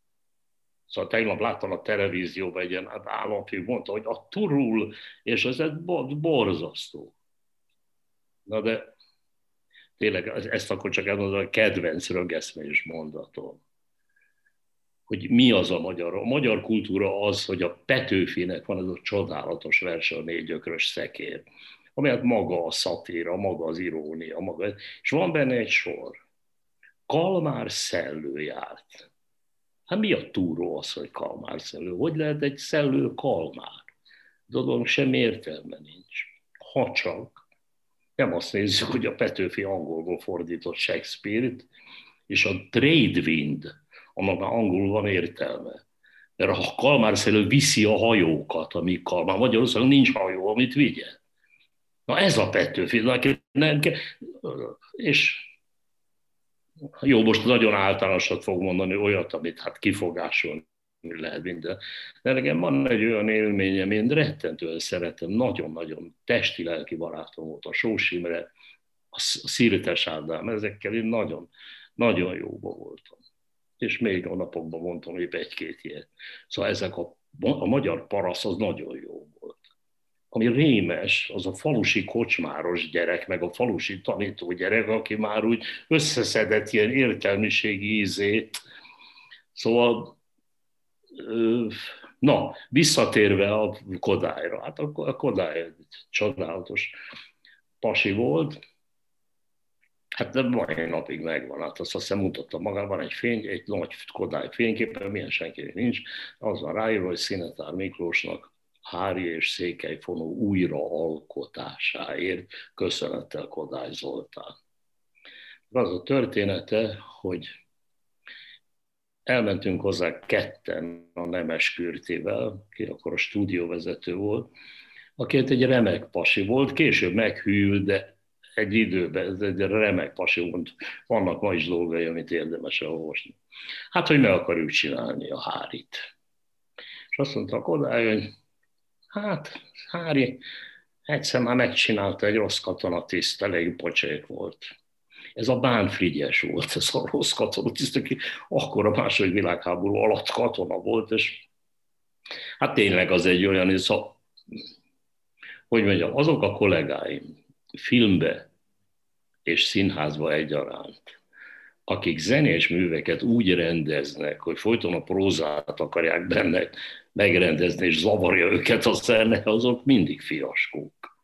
Szóval tegnap láttam a televízióban egy ilyen hát államfő, mondta, hogy a turul, és ez egy borzasztó. Na de tényleg ezt akkor csak elmondom, a kedvenc rögeszmés mondatom. Hogy mi az a magyar? A magyar kultúra az, hogy a Petőfinek van ez a csodálatos verse a négy ökrös szekér, amelyet maga a szatíra, maga az irónia, maga, és van benne egy sor. Kalmár szellő járt Hát mi a túró az, hogy kalmár szellő? Hogy lehet egy szellő kalmár? Dolog sem értelme nincs. Ha csak nem azt nézzük, hogy a Petőfi angolból fordított Shakespeare-t, és a trade wind, annak már angolul van értelme. Mert a kalmár szellő viszi a hajókat, amik kalmár. Magyarországon nincs hajó, amit vigye. Na ez a Petőfi. És jó, most nagyon általánosat fog mondani olyat, amit hát kifogásolni lehet minden. De nekem van egy olyan élményem, én rettentően szeretem, nagyon-nagyon testi-lelki barátom volt a Sós Imre, a Szirtes Ádám, ezekkel én nagyon, nagyon jóba voltam. És még a napokban mondtam hogy egy-két ilyet. Szóval ezek a, a magyar parasz az nagyon jó volt ami rémes, az a falusi kocsmáros gyerek, meg a falusi tanító gyerek, aki már úgy összeszedett ilyen értelmiségi ízét. Szóval, na, visszatérve a Kodályra, hát a Kodály csodálatos. pasi volt, Hát de mai napig megvan, hát azt azt mutatta magában egy fény, egy nagy Kodály fényképen, milyen senki nincs, az van ráírva, hogy Szinetár Miklósnak Hári és Székely fonó újraalkotásáért köszönettel Kodály Zoltán. Az a története, hogy elmentünk hozzá ketten a Nemes Kürtivel, ki akkor a stúdióvezető volt, aki egy remek pasi volt, később meghűlt, de egy időben, ez egy remek pasi volt. Vannak ma is dolgai, amit érdemes olvasni. Hát, hogy meg akarjuk csinálni a hárit. És azt mondta Kodály, hogy hát, Hári, egyszer már megcsinálta egy rossz katonatiszt, elég pocsék volt. Ez a Bán Frigyes volt, ez a rossz katonatiszt, aki akkor a második világháború alatt katona volt, és hát tényleg az egy olyan, ez a, hogy mondjam, azok a kollégáim filmbe és színházba egyaránt, akik zenés műveket úgy rendeznek, hogy folyton a prózát akarják benne megrendezni, és zavarja őket a zene, azok mindig fiaskók.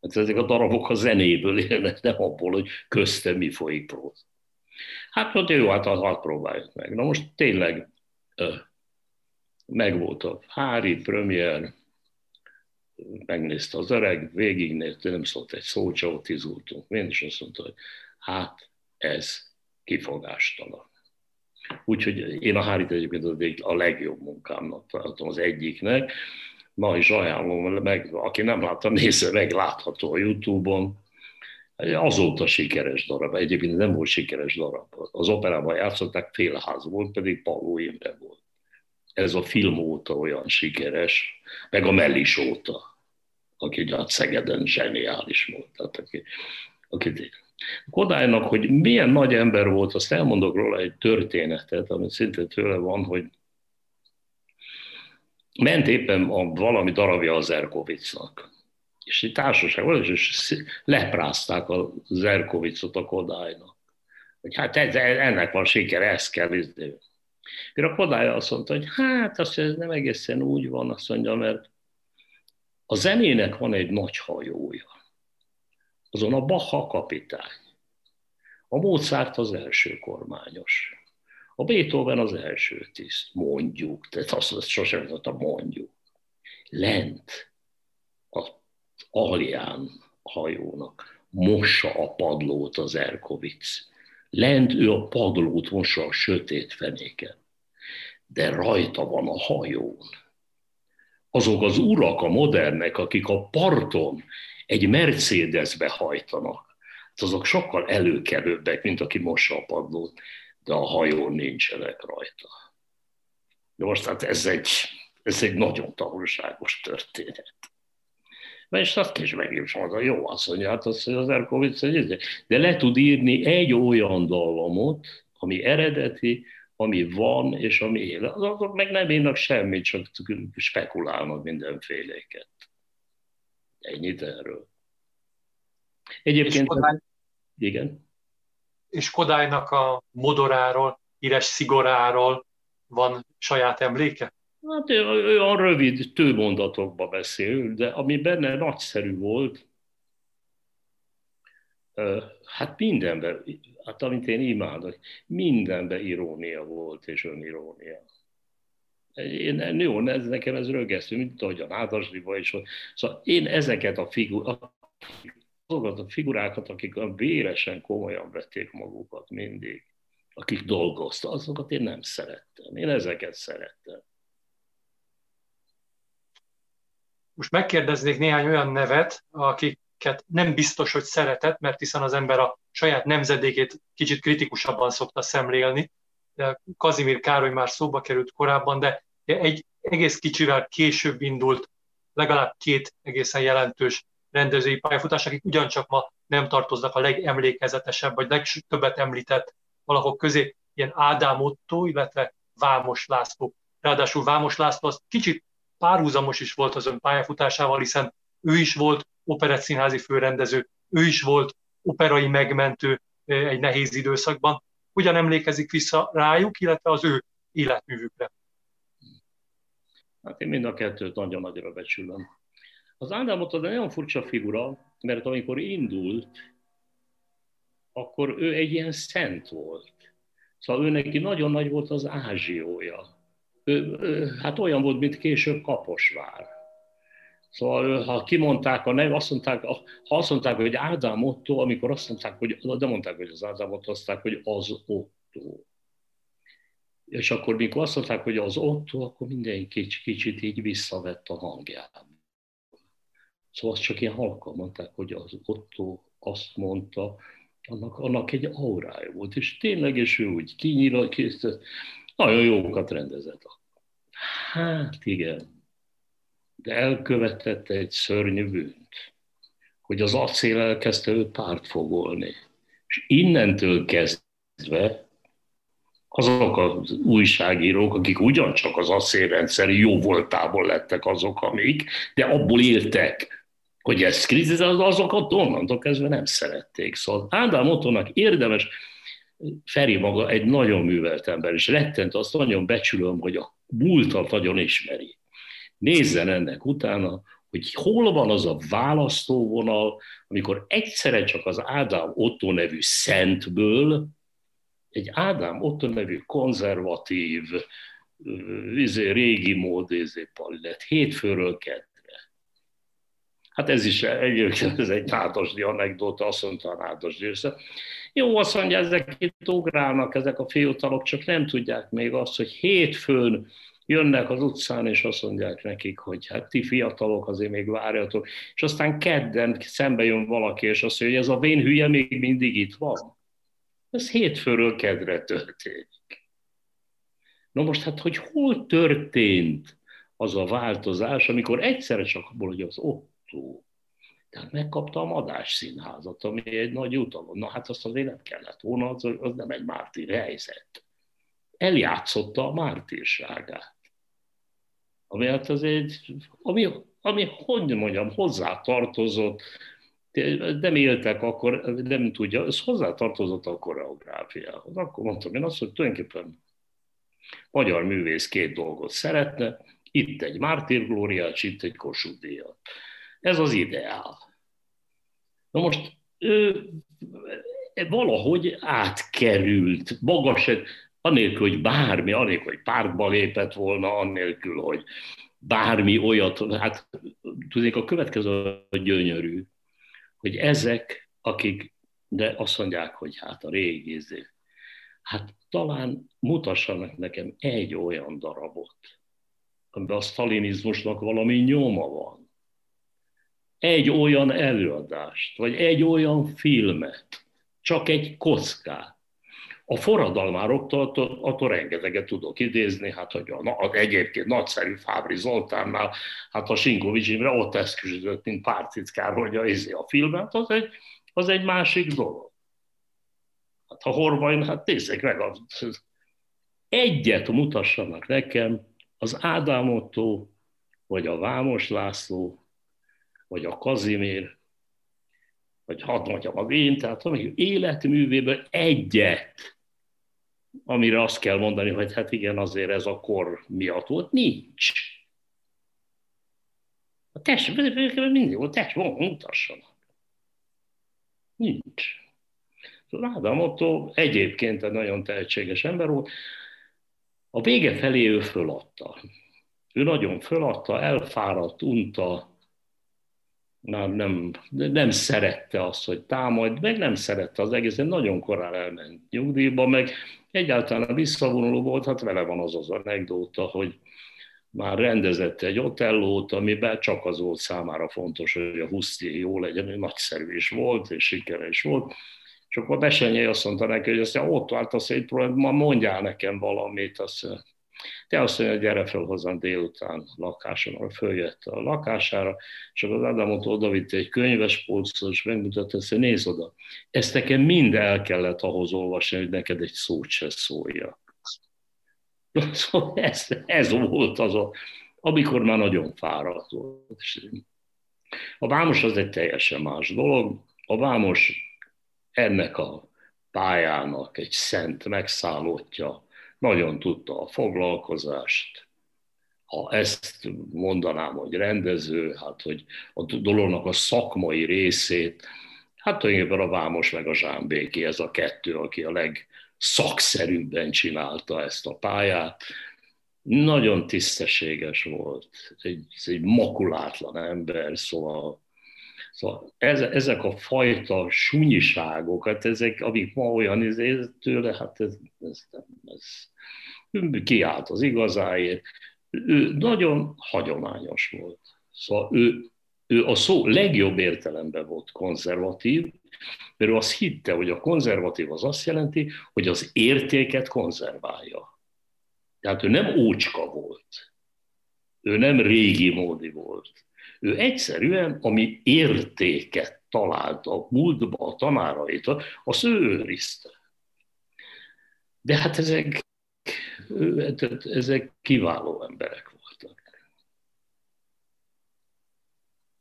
Hát ezek a darabok a zenéből élnek, nem abból, hogy közte mi folyik próz. Hát ott jó, hát hadd próbáljuk meg. Na most tényleg megvolt a Hári premier, megnézte az öreg, végignézte, nem szólt egy szó, csak izultunk. Én is azt mondta, hogy hát ez kifogástalan. Úgyhogy én a Hárit egyébként a legjobb munkámnak tartom az egyiknek. Ma is ajánlom, meg, aki nem látta, nézze meg, látható a Youtube-on. Azóta sikeres darab, egyébként nem volt sikeres darab. Az operában játszották, félház volt, pedig Pauló Imre volt. Ez a film óta olyan sikeres, meg a Mellis óta, aki a Szegeden zseniális volt. Tehát aki, aki Kodálynak, hogy milyen nagy ember volt, azt elmondok róla egy történetet, amit szintén tőle van, hogy ment éppen a valami darabja az Zerkovicnak. És egy társaság volt, és leprázták a Zerkovicot a Kodálynak. Hogy hát ez, ennek van siker, ezt kell izélni. Mire a Kodály azt mondta, hogy hát azt ez nem egészen úgy van, azt mondja, mert a zenének van egy nagy hajója azon a Bacha kapitány. A Mozart az első kormányos. A Beethoven az első tiszt, mondjuk. Tehát azt, azt sosem a mondjuk. Lent az alján hajónak mossa a padlót az Erkovic. Lent ő a padlót mossa a sötét fenéken. De rajta van a hajón. Azok az urak, a modernek, akik a parton egy Mercedesbe hajtanak. Hát azok sokkal előkelőbbek, mint aki mossa a padlót, de a hajón nincsenek rajta. De most hát ez egy, ez egy nagyon tanulságos történet. És azt is megint mondta, jó, azt mondja, hát az, az Erkovic, de le tud írni egy olyan dallamot, ami eredeti, ami van, és ami él. Azok meg nem írnak semmit, csak spekulálnak mindenféléket. Ennyit erről. Egyébként... És Kodály, igen. És Kodálynak a modoráról, híres szigoráról van saját emléke? Hát olyan rövid, mondatokba beszél, de ami benne nagyszerű volt, hát mindenben, hát amit én imádok, mindenben irónia volt és önirónia. Én, jó, ez nekem ez rögesztő, mint ahogy a Nádasdiba is. Szóval én ezeket a figurákat, azokat a figurákat, akik a véresen komolyan vették magukat mindig, akik dolgoztak, azokat én nem szerettem. Én ezeket szerettem. Most megkérdeznék néhány olyan nevet, akiket nem biztos, hogy szeretett, mert hiszen az ember a saját nemzedékét kicsit kritikusabban szokta szemlélni. De Kazimír Károly már szóba került korábban, de egy egész kicsivel később indult legalább két egészen jelentős rendezői pályafutás, akik ugyancsak ma nem tartoznak a legemlékezetesebb, vagy legtöbbet említett valahol közé, ilyen Ádám Otto, illetve Vámos László. Ráadásul Vámos László az kicsit párhuzamos is volt az ön pályafutásával, hiszen ő is volt operettszínházi főrendező, ő is volt operai megmentő egy nehéz időszakban. Hogyan emlékezik vissza rájuk, illetve az ő életművükre? Hát én mind a kettőt nagyon nagyra becsülöm. Az Ádám ott az egy nagyon furcsa figura, mert amikor indult, akkor ő egy ilyen szent volt. Szóval ő neki nagyon nagy volt az ázsiója. Hát olyan volt, mint később Kaposvár. Szóval ha kimondták a nev, azt mondták, ha azt mondták, hogy Ádám Otto, amikor azt mondták, hogy, de mondták, hogy az Ádám Otto, azt mondták, hogy az Otto. És akkor, mikor azt mondták, hogy az Otto, akkor mindenki kicsit, kicsit így visszavett a hangját. Szóval azt csak ilyen halkan mondták, hogy az Otto azt mondta, annak, annak egy aurája volt, és tényleg, és ő úgy kinyilakított, nagyon jókat rendezett. Hát igen, de elkövetette egy szörnyű bűnt, hogy az acél elkezdte őt pártfogolni. És innentől kezdve azok az újságírók, akik ugyancsak az acélrendszer jó voltából lettek azok, amik, de abból éltek, hogy ezt kritizál, azokat onnantól kezdve nem szerették. Szóval Ádám Ottonak érdemes, Feri maga egy nagyon művelt ember, és rettent azt nagyon becsülöm, hogy a múltat nagyon ismeri. Nézzen ennek utána, hogy hol van az a választóvonal, amikor egyszerre csak az Ádám Otto nevű szentből egy Ádám Otto nevű konzervatív, izé, régi mód izé, lett hétfőről kett Hát ez is egyébként ez egy nádasdi anekdóta, azt mondta a nádasdi. Jó, azt mondja, ezek itt ugrálnak, ezek a fiatalok, csak nem tudják még azt, hogy hétfőn jönnek az utcán, és azt mondják nekik, hogy hát ti fiatalok azért még várjatok, és aztán kedden szembe jön valaki, és azt mondja, hogy ez a vén hülye még mindig itt van. Ez hétfőről kedre történik. Na most hát, hogy hol történt az a változás, amikor egyszerre csak abból, hogy az ott Tehát megkapta a Madás Színházat, ami egy nagy jutalom. Na hát azt azért nem kellett volna, az, az nem egy mártír helyzet. Eljátszotta a mártírságát. Ami hát az egy, ami, ami hogy mondjam, hozzátartozott, nem éltek akkor, nem tudja, ez hozzátartozott a koreográfiához. Akkor mondtam én azt, hogy tulajdonképpen magyar művész két dolgot szeretne, itt egy mártírglóriát, itt egy Kossuth. Ez az ideál. Na most valahogy átkerült, magas, anélkül, hogy bármi, anélkül, hogy pártba lépett volna, anélkül, hogy bármi olyat, hát tudnék, a következő a gyönyörű, hogy ezek, akik, de azt mondják, hogy hát a régi izé, hát talán mutassanak nekem egy olyan darabot, amiben a sztalinizmusnak valami nyoma van egy olyan előadást, vagy egy olyan filmet, csak egy kockát. A forradalmároktól attól, rengeteget tudok idézni, hát hogy a, a egyébként nagyszerű Fábri Zoltánnál, hát a Sinkovics Imre ott eszküzött, mint pártitkár, hogy a, izé a filmet, az egy, az egy másik dolog. Hát a Horvain, hát nézzék meg, az, egyet mutassanak nekem, az Ádám Otto, vagy a Vámos László, vagy a Kazimír, vagy hadd mondjam az én, tehát ami életművéből egyet, amire azt kell mondani, hogy hát igen, azért ez a kor miatt volt, nincs. A test, mindig volt, test, mutassanak. Nincs. Ádám Otto egyébként egy nagyon tehetséges ember volt, a vége felé ő föladta. Ő nagyon föladta, elfáradt, unta, már nem, nem szerette azt, hogy támad, meg nem szerette az egész, nagyon korán elment nyugdíjba, meg egyáltalán visszavonuló volt, hát vele van az az anekdóta, hogy már rendezett egy otellót, amiben csak az volt számára fontos, hogy a Huszti jó legyen, ő nagyszerű is volt, és sikere is volt, és akkor Besenyei azt mondta neki, hogy azt ott vált a szét, ma mondjál nekem valamit, azt de azt mondja, gyere fel hozzám délután lakáson, följött a lakására, és az Ádámot odavitte egy könyves polcot, és megmutatta, hogy nézd oda. Ezt nekem mind el kellett ahhoz olvasni, hogy neked egy szót se szólja. Szóval ez, ez volt az a, amikor már nagyon fáradt volt. A vámos az egy teljesen más dolog. A vámos ennek a pályának egy szent megszállottja, nagyon tudta a foglalkozást, ha ezt mondanám, hogy rendező, hát hogy a dolognak a szakmai részét, hát tulajdonképpen a Vámos meg a Zsámbéki, ez a kettő, aki a legszakszerűbben csinálta ezt a pályát. Nagyon tisztességes volt, egy, egy makulátlan ember, szóval Szóval ez, ezek a fajta sunyiságok, hát ezek, amik ma olyan izé, tőle, hát ez, ez, ez, ez kiállt az igazáért. Ő nagyon hagyományos volt. Szóval ő, ő a szó legjobb értelemben volt konzervatív, mert ő azt hitte, hogy a konzervatív az azt jelenti, hogy az értéket konzerválja. Tehát ő nem ócska volt. Ő nem régi módi volt ő egyszerűen, ami értéket talált a múltba, a tanárait, azt ő őrizte. De hát ezek, ezek kiváló emberek voltak.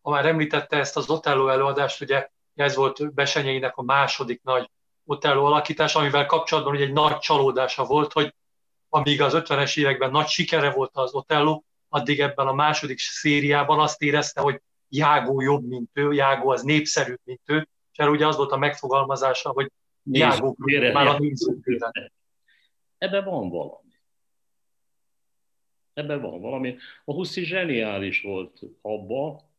Ha már említette ezt az Otello előadást, ugye ez volt Besenyeinek a második nagy Otello alakítás, amivel kapcsolatban ugye egy nagy csalódása volt, hogy amíg az 50-es években nagy sikere volt az Otello, addig ebben a második szériában azt érezte, hogy Jágó jobb, mint ő, Jágó az népszerűbb, mint ő, és erre ugye az volt a megfogalmazása, hogy Jágó már a. Ebben van valami. Ebben van valami. A Huszi zseniális volt abba,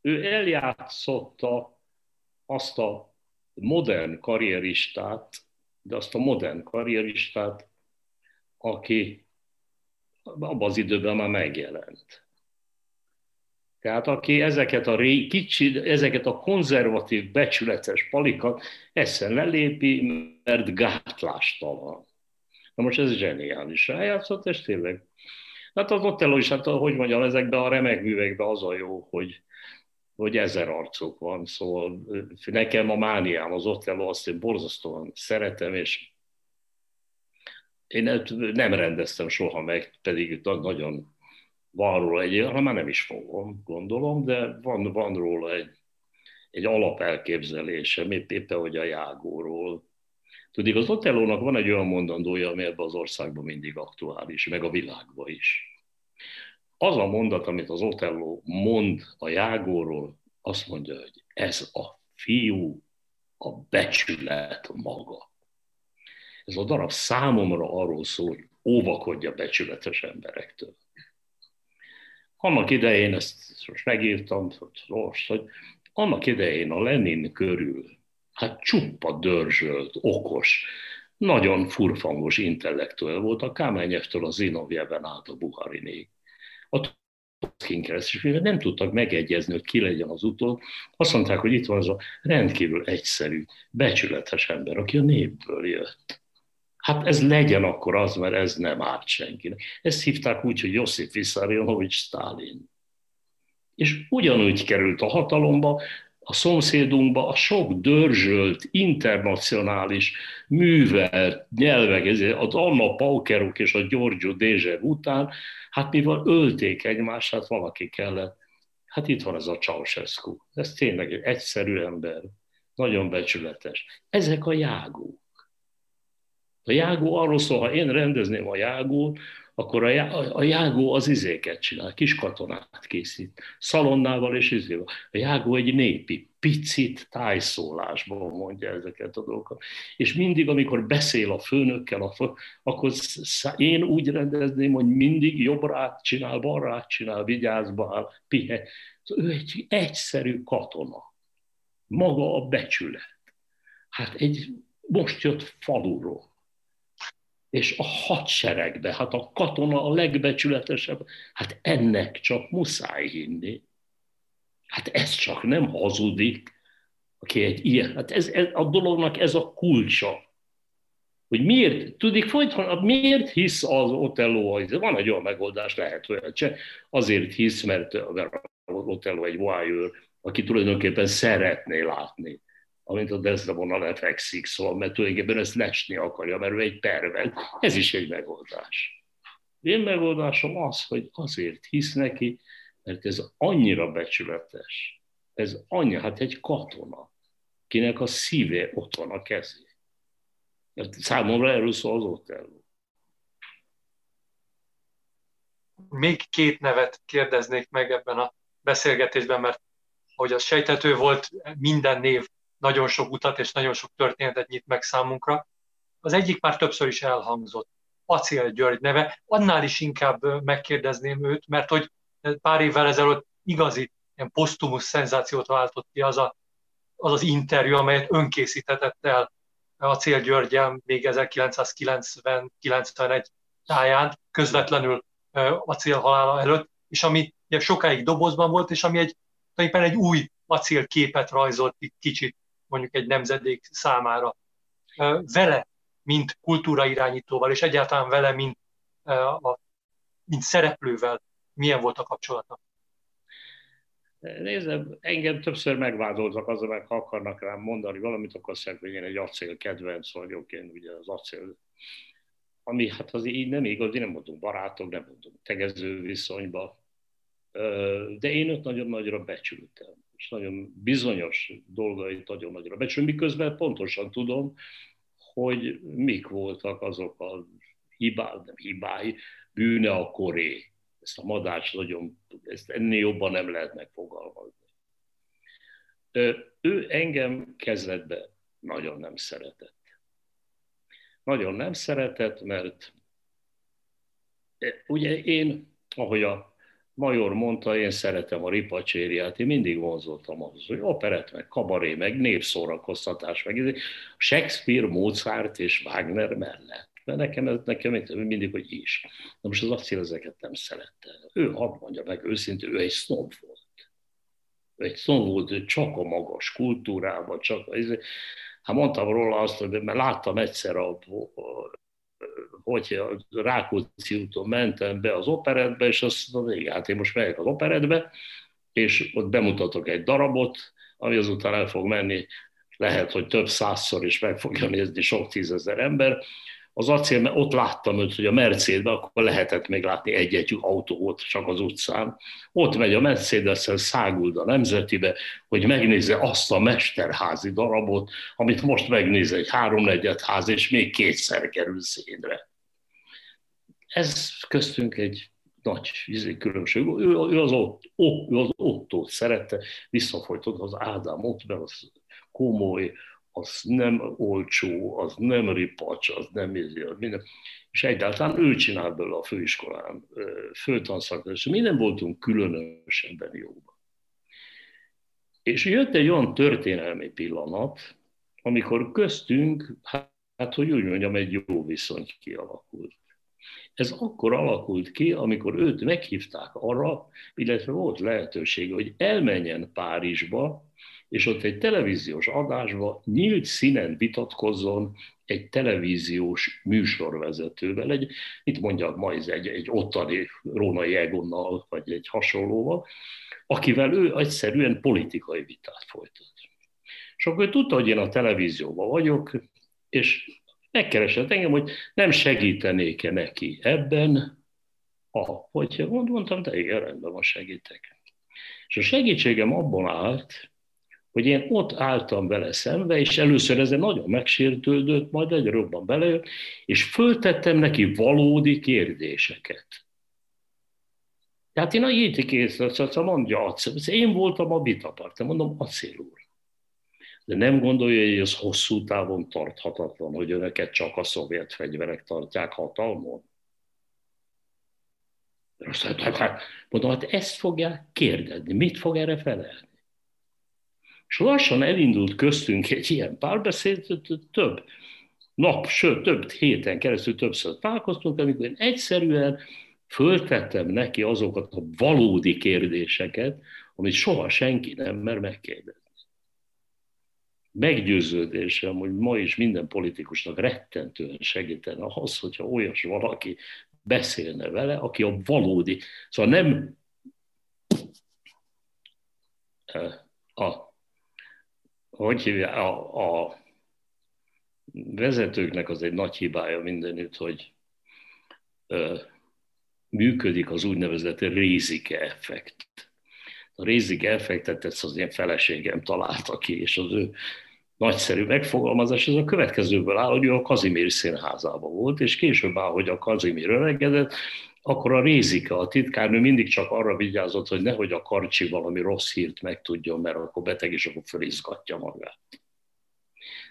ő eljátszotta azt a modern karrieristát, de azt a modern karrieristát, aki abban az időben már megjelent. Tehát aki ezeket a, ré, kicsi, ezeket a konzervatív, becsületes palikat eszen lelépi, mert gátlástalan. Na most ez zseniális. Eljátszott, és tényleg. Hát az Otello is, hát hogy mondjam, ezekben a remek művekben az a jó, hogy, hogy ezer arcuk van. Szóval nekem a mániám az Otello, azt én borzasztóan szeretem, és én nem rendeztem soha meg, pedig nagyon van róla egy, ha már nem is fogom, gondolom, de van, van róla egy, egy alapelképzelésem, épp, éppen, hogy a jágóról. Tudjuk, az Otellónak van egy olyan mondandója, ami ebben az országban mindig aktuális, meg a világban is. Az a mondat, amit az Otelló mond a jágóról, azt mondja, hogy ez a fiú a becsület maga. Ez a darab számomra arról szól, hogy óvakodja becsületes emberektől. Annak idején, ezt most megírtam, most, hogy annak idején a Lenin körül, hát csupa dörzsölt, okos, nagyon furfangos intellektuel volt, a Kámányeftől a Zinovjeven át a Buharinék. A Tolkien keresztül, nem tudtak megegyezni, hogy ki legyen az utol. Azt mondták, hogy itt van az a rendkívül egyszerű, becsületes ember, aki a népből jött. Hát ez legyen akkor az, mert ez nem árt senkinek. Ezt hívták úgy, hogy Josip Vissarionovics Stalin. És ugyanúgy került a hatalomba, a szomszédunkba a sok dörzsölt, internacionális, művelt nyelvek, az Anna Paukeruk és a Giorgio Dézsev után, hát mivel ölték egymást, hát valaki kellett. Hát itt van ez a Ceausescu. Ez tényleg egy egyszerű ember, nagyon becsületes. Ezek a jágók. A jágó arról szól, ha én rendezném a jágót, akkor a, já, a jágó az izéket csinál, kis katonát készít, szalonnával és izével. A jágó egy népi, picit tájszólásban mondja ezeket a dolgokat. És mindig, amikor beszél a főnökkel, akkor én úgy rendezném, hogy mindig jobbra csinál, balra csinál, vigyázba áll, pihe. Ő egy egyszerű katona. Maga a becsület. Hát egy most jött faluról és a hadseregbe, hát a katona a legbecsületesebb, hát ennek csak muszáj hinni. Hát ez csak nem hazudik, aki egy ilyen, hát ez, ez, a dolognak ez a kulcsa. Hogy miért, tudik folyton, miért hisz az Otello, van egy olyan megoldás, lehet, hogy azért hisz, mert Otello egy voyeur, aki tulajdonképpen szeretné látni amint a Desdemona lefekszik, szóval, mert tulajdonképpen ezt lesni akarja, mert ő egy pervert. Ez is egy megoldás. Én megoldásom az, hogy azért hisz neki, mert ez annyira becsületes. Ez annyi, hát egy katona, kinek a szíve ott van a kezé. Számomra erről szól az Otello. még két nevet kérdeznék meg ebben a beszélgetésben, mert ahogy az sejtető volt, minden név nagyon sok utat és nagyon sok történetet nyit meg számunkra. Az egyik már többször is elhangzott, Acél György neve, annál is inkább megkérdezném őt, mert hogy pár évvel ezelőtt igazi ilyen posztumusz szenzációt váltott ki az, a, az az interjú, amelyet önkészítetett el Acél Györgyel még 1990-91 táján, közvetlenül acél halála előtt, és ami ugye sokáig dobozban volt, és ami egy, tulajdonképpen egy új acél képet rajzolt itt kicsit mondjuk egy nemzedék számára. Vele, mint kultúrairányítóval, és egyáltalán vele, mint, a, mint szereplővel milyen volt a kapcsolata? Nézd, engem többször megvádoltak azzal, meg ha akarnak rám mondani valamit, akkor hogy én egy acél kedvenc vagyok, én ugye az acél, ami hát az így nem igaz, nem mondunk barátok, nem mondunk tegező viszonyba, de én őt nagyon nagyra becsültem, és nagyon bizonyos dolgait nagyon nagyra becsültem, miközben pontosan tudom, hogy mik voltak azok a hibák, nem hibái, bűne a koré. Ezt a madács nagyon, ezt ennél jobban nem lehet megfogalmazni. Ő engem kezdetben nagyon nem szeretett. Nagyon nem szeretett, mert ugye én, ahogy a Major mondta, én szeretem a ripacsériát, én mindig vonzoltam ahhoz, hogy operett, meg kabaré, meg népszórakoztatás, meg Shakespeare, Mozart és Wagner mellett. Mert nekem, ez, nekem mindig, hogy is. Na most az acél ezeket nem szerette. Ő, hadd mondja meg őszintén, ő egy snob volt. Ő egy snob volt, ő csak a magas kultúrában, csak a, hát mondtam róla azt, hogy mert láttam egyszer a, hogy a Rákóczi úton mentem be az operetbe, és azt mondom, igen, hát én most megyek az operetbe, és ott bemutatok egy darabot, ami azután el fog menni, lehet, hogy több százszor is meg fogja nézni sok tízezer ember, az acél, mert ott láttam őt, hogy a Mercedesben akkor lehetett még látni egy-egy autót csak az utcán. Ott megy a Mercedes-szel száguld a Nemzetibe, hogy megnézze azt a mesterházi darabot, amit most megnéz egy háromnegyed ház, és még kétszer kerül szénre. Ez köztünk egy nagy izé, különbség. Ő, ő az, ott, ő az ottót szerette, visszafolytott az Ádám ott, mert az komoly, az nem olcsó, az nem ripacs, az nem izé, minden. És egyáltalán ő csinál belőle a főiskolán, főtanszakra, és mi nem voltunk különösebben jóban. És jött egy olyan történelmi pillanat, amikor köztünk, hát hogy úgy mondjam, egy jó viszony kialakult. Ez akkor alakult ki, amikor őt meghívták arra, illetve volt lehetősége, hogy elmenjen Párizsba, és ott egy televíziós adásba nyílt színen vitatkozzon egy televíziós műsorvezetővel, egy, mit mondjak ma, ez egy, egy ottani Rónai Egonnal, vagy egy hasonlóval, akivel ő egyszerűen politikai vitát folytat. És akkor ő tudta, hogy én a televízióban vagyok, és megkeresett engem, hogy nem segítenék-e neki ebben, a, hogy mondtam, de igen, rendben van, segítek. És a segítségem abban állt, hogy én ott álltam vele szembe, és először ezen nagyon megsértődött, majd egyre jobban belejött, és föltettem neki valódi kérdéseket. Tehát én a jéti készlet, mondja, acél. én voltam a bitapart, mondom, acél úr. De nem gondolja, hogy ez hosszú távon tarthatatlan, hogy önöket csak a szovjet fegyverek tartják hatalmon? Hát, mondom, hát ezt fogják kérdezni, mit fog erre felelni? És lassan elindult köztünk egy ilyen párbeszéd, több nap, sőt, több héten keresztül többször találkoztunk, amikor én egyszerűen föltettem neki azokat a valódi kérdéseket, amit soha senki nem mer megkérdezni. Meggyőződésem, hogy ma is minden politikusnak rettentően segítene ahhoz, hogyha olyas valaki beszélne vele, aki a valódi, szóval nem a hogy hívja, a, a vezetőknek az egy nagy hibája mindenütt, hogy ö, működik az úgynevezett rézike effekt. A rézike effektet ezt az én feleségem találta ki, és az ő nagyszerű megfogalmazás, ez a következőből áll, hogy ő a Kazimír színházában volt, és később áll, hogy a Kazimír öregedett, akkor a Rézike, a titkárnő mindig csak arra vigyázott, hogy nehogy a karcsi valami rossz hírt megtudjon, mert akkor beteg, és akkor felizgatja magát.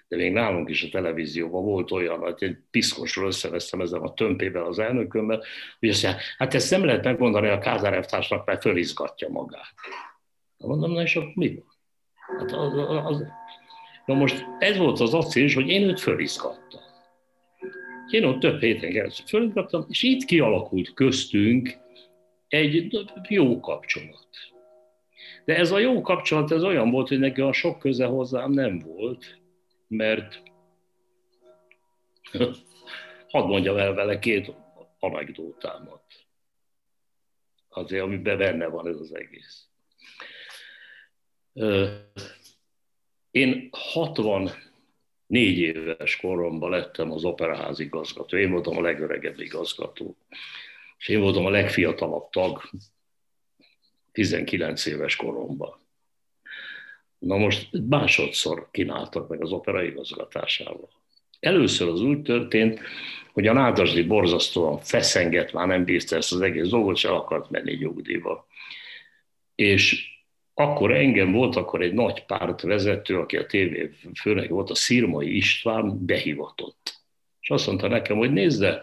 De még nálunk is a televízióban volt olyan, hogy egy piszkosról összevesztem ezen a tömpével az elnökömmel, hogy azt mondja, hát ezt nem lehet megmondani a Kázár elvtársnak, mert fölizgatja magát. Mondom, na és akkor mi van? Hát az, az, az. Na most ez volt az acél, hogy én őt fölizgattam. Én ott több héten keresztül fölgattam, és itt kialakult köztünk egy jó kapcsolat. De ez a jó kapcsolat, ez olyan volt, hogy neki a sok köze hozzám nem volt, mert hadd mondjam el vele két anekdótámat. Azért, amiben benne van ez az egész. Én 60 négy éves koromban lettem az operaház igazgató. Én voltam a legöregebb igazgató. És én voltam a legfiatalabb tag 19 éves koromban. Na most másodszor kínáltak meg az opera igazgatásával. Először az úgy történt, hogy a Nádasdi borzasztóan feszengett, már nem bízta ezt az egész dolgot, és el akart menni nyugdíjba. És akkor engem volt akkor egy nagy pártvezető, aki a tévé főnök volt, a Szirmai István behivatott. És azt mondta nekem, hogy nézd, de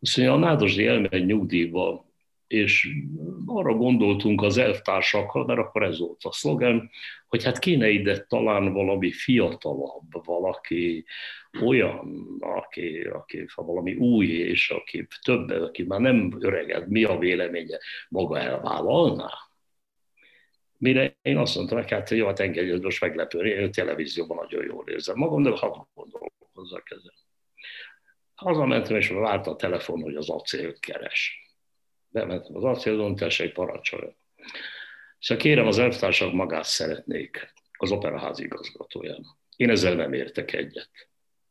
azt mondja, a Nádasdi elmegy nyugdíjba, és arra gondoltunk az elvtársakkal, mert akkor ez volt a szlogen, hogy hát kéne ide talán valami fiatalabb, valaki olyan, aki, aki valami új, és aki több, aki már nem öreged, mi a véleménye, maga elvállalná? Mire én azt mondtam, hogy hát jó, hát engedj, most meglepő, én a televízióban nagyon jól érzem magam, de hadd gondolkozzak ezen. Hazamentem, és várta a telefon, hogy az acél keres. Bementem az acélon, tessék, parancsoljon. Szóval kérem, az elvtársak magát szeretnék az operaházi igazgatóján. Én ezzel nem értek egyet.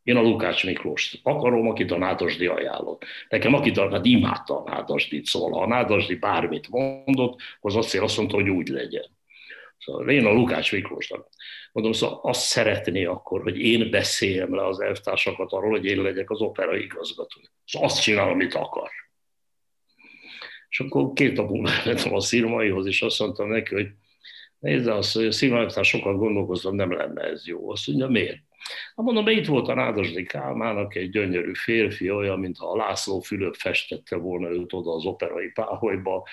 Én a Lukács Miklós akarom, akit a Nádasdi ajánlott. Nekem akit a, hát imádta a Nádasdit, szóval ha a Nádasdi bármit mondott, az azt azt mondta, hogy úgy legyen. Szóval én a Lukács Miklósnak mondom, szóval azt szeretné akkor, hogy én beszéljem le az elvtársakat arról, hogy én legyek az opera igazgató. Szóval azt csinál, amit akar. És akkor két nap múlva mentem a szirmaihoz, és azt mondtam neki, hogy nézd, azt, hogy a szirmaitán sokat gondolkoztam, nem lenne ez jó. Azt mondja, miért? Hát mondom, itt volt a Nádasdi Kálmának egy gyönyörű férfi, olyan, mintha a László Fülöp festette volna őt oda az operai páholyba,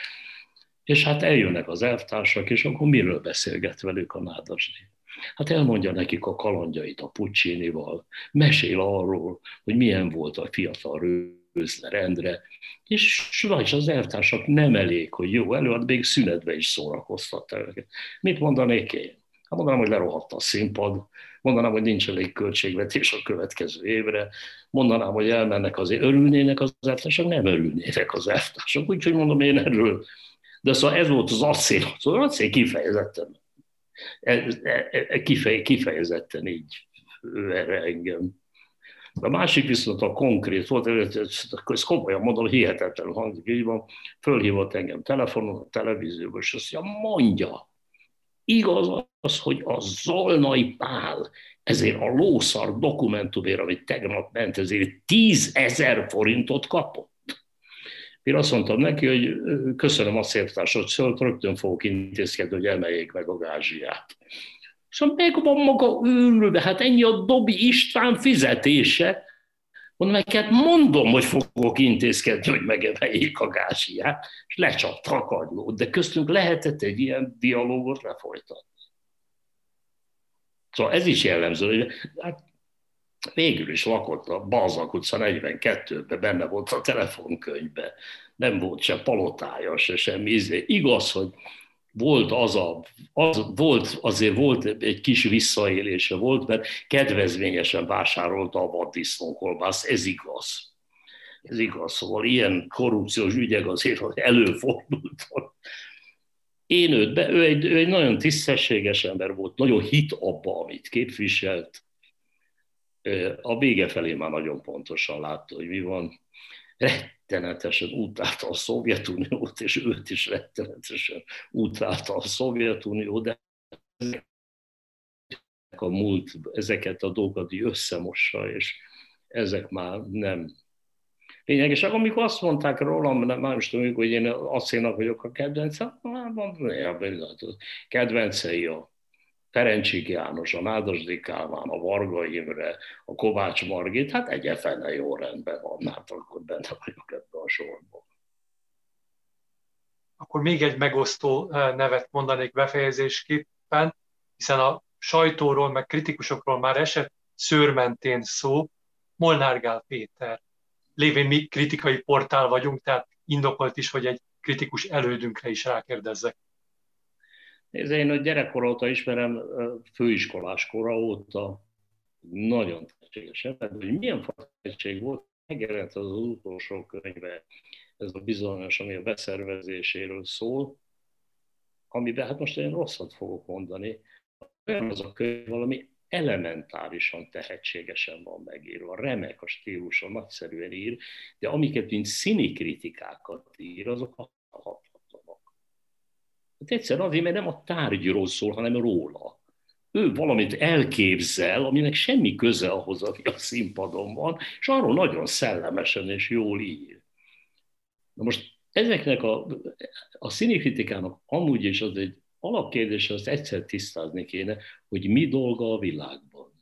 és hát eljönnek az elvtársak, és akkor miről beszélget velük a Nádasdi? Hát elmondja nekik a kalandjait a Puccinival, mesél arról, hogy milyen volt a fiatal Rőzler rendre, és vagy az elvtársak nem elég, hogy jó előad, még szünetbe is szórakoztatta őket. Mit mondanék én? Hát mondanám, hogy lerohadt a színpad, mondanám, hogy nincs elég költségvetés a következő évre, mondanám, hogy elmennek azért, örülnének az elvtársak, nem örülnének az elvtársak, úgyhogy mondom, én erről de szóval ez volt az acél, az acél kifejezetten, e, e, e, kifej, kifejezetten így erre engem. A másik viszont a konkrét volt, ezt komolyan mondom, hihetetlen hangzik, így van, fölhívott engem telefonon, a televízióban, és azt mondja, mondja, igaz az, hogy a Zolnai Pál ezért a lószar dokumentumért, amit tegnap ment, ezért 10 ezer forintot kapott. Én azt mondtam neki, hogy köszönöm a szóval rögtön fogok intézkedni, hogy emeljék meg a gázsiát. Szóval meg van maga őrülve, hát ennyi a Dobi István fizetése. Mondom, meg hát mondom, hogy fogok intézkedni, hogy megemeljék a gázsiát, és lecsapta a kagylót, de köztünk lehetett egy ilyen dialógot lefolytatni. Szóval ez is jellemző, hogy hát végül is lakott a Balzak utca 42-ben, benne volt a telefonkönyvben, nem volt se palotája, se semmi. Izé. Igaz, hogy volt az a, az, volt, azért volt egy kis visszaélése volt, mert kedvezményesen vásárolta a vaddisznókolbász, ez igaz. Ez igaz, szóval ilyen korrupciós ügyek azért előfordultak. Én őt, be, ő, egy, ő egy nagyon tisztességes ember volt, nagyon hit abba, amit képviselt, a vége felé már nagyon pontosan látta, hogy mi van. Rettenetesen utálta a Szovjetuniót, és őt is rettenetesen utálta a Szovjetunió, de a múlt ezeket a dolgokat összemossa, és ezek már nem, lényegesek. Amikor azt mondták rólam, nem, nem is tudom, hogy én acélnak vagyok a kedvenc, hát mondom, kedvencei a Ferencsik János, a Nádasdi Kálmán, a Varga Imre, a Kovács Margit, hát egyefene jó rendben van, hát akkor benne vagyok ebben a sorban. Akkor még egy megosztó eh, nevet mondanék befejezésképpen, hiszen a sajtóról, meg kritikusokról már esett szőrmentén szó, Molnár Gál Péter. Lévén mi kritikai portál vagyunk, tehát indokolt is, hogy egy kritikus elődünkre is rákérdezzek. Nézd, én a gyerekkor óta ismerem, főiskolás kora óta nagyon tehetségesen, mert hogy milyen tehetség volt, megjelent az, utolsó könyve, ez a bizonyos, ami a beszervezéséről szól, amiben hát most én rosszat fogok mondani, olyan az a könyv valami elementárisan tehetségesen van megírva, remek a stílusa, nagyszerűen ír, de amiket mint színi kritikákat ír, azok hathatatlanak. Hát egyszer azért, mert nem a tárgyról szól, hanem róla. Ő valamit elképzel, aminek semmi köze ahhoz, ami a színpadon van, és arról nagyon szellemesen és jól ír. Na most ezeknek a, a színikritikának amúgy is az egy alapkérdés azt egyszer tisztázni kéne, hogy mi dolga a világban.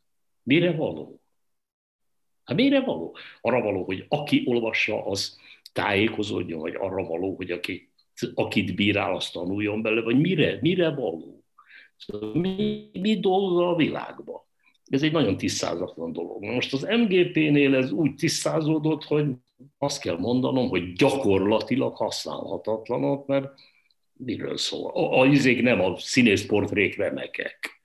Mire való? Hát mire való? Arra való, hogy aki olvassa, az tájékozódjon, vagy arra való, hogy aki, akit bírál, azt tanuljon belőle, vagy mire, mire való? Szóval mi, mi dolga a világban? Ez egy nagyon tisztázatlan dolog. Na most az MGP-nél ez úgy tisztázódott, hogy azt kell mondanom, hogy gyakorlatilag használhatatlanok, mert miről szól? A, a izék nem, a színészportrék remekek.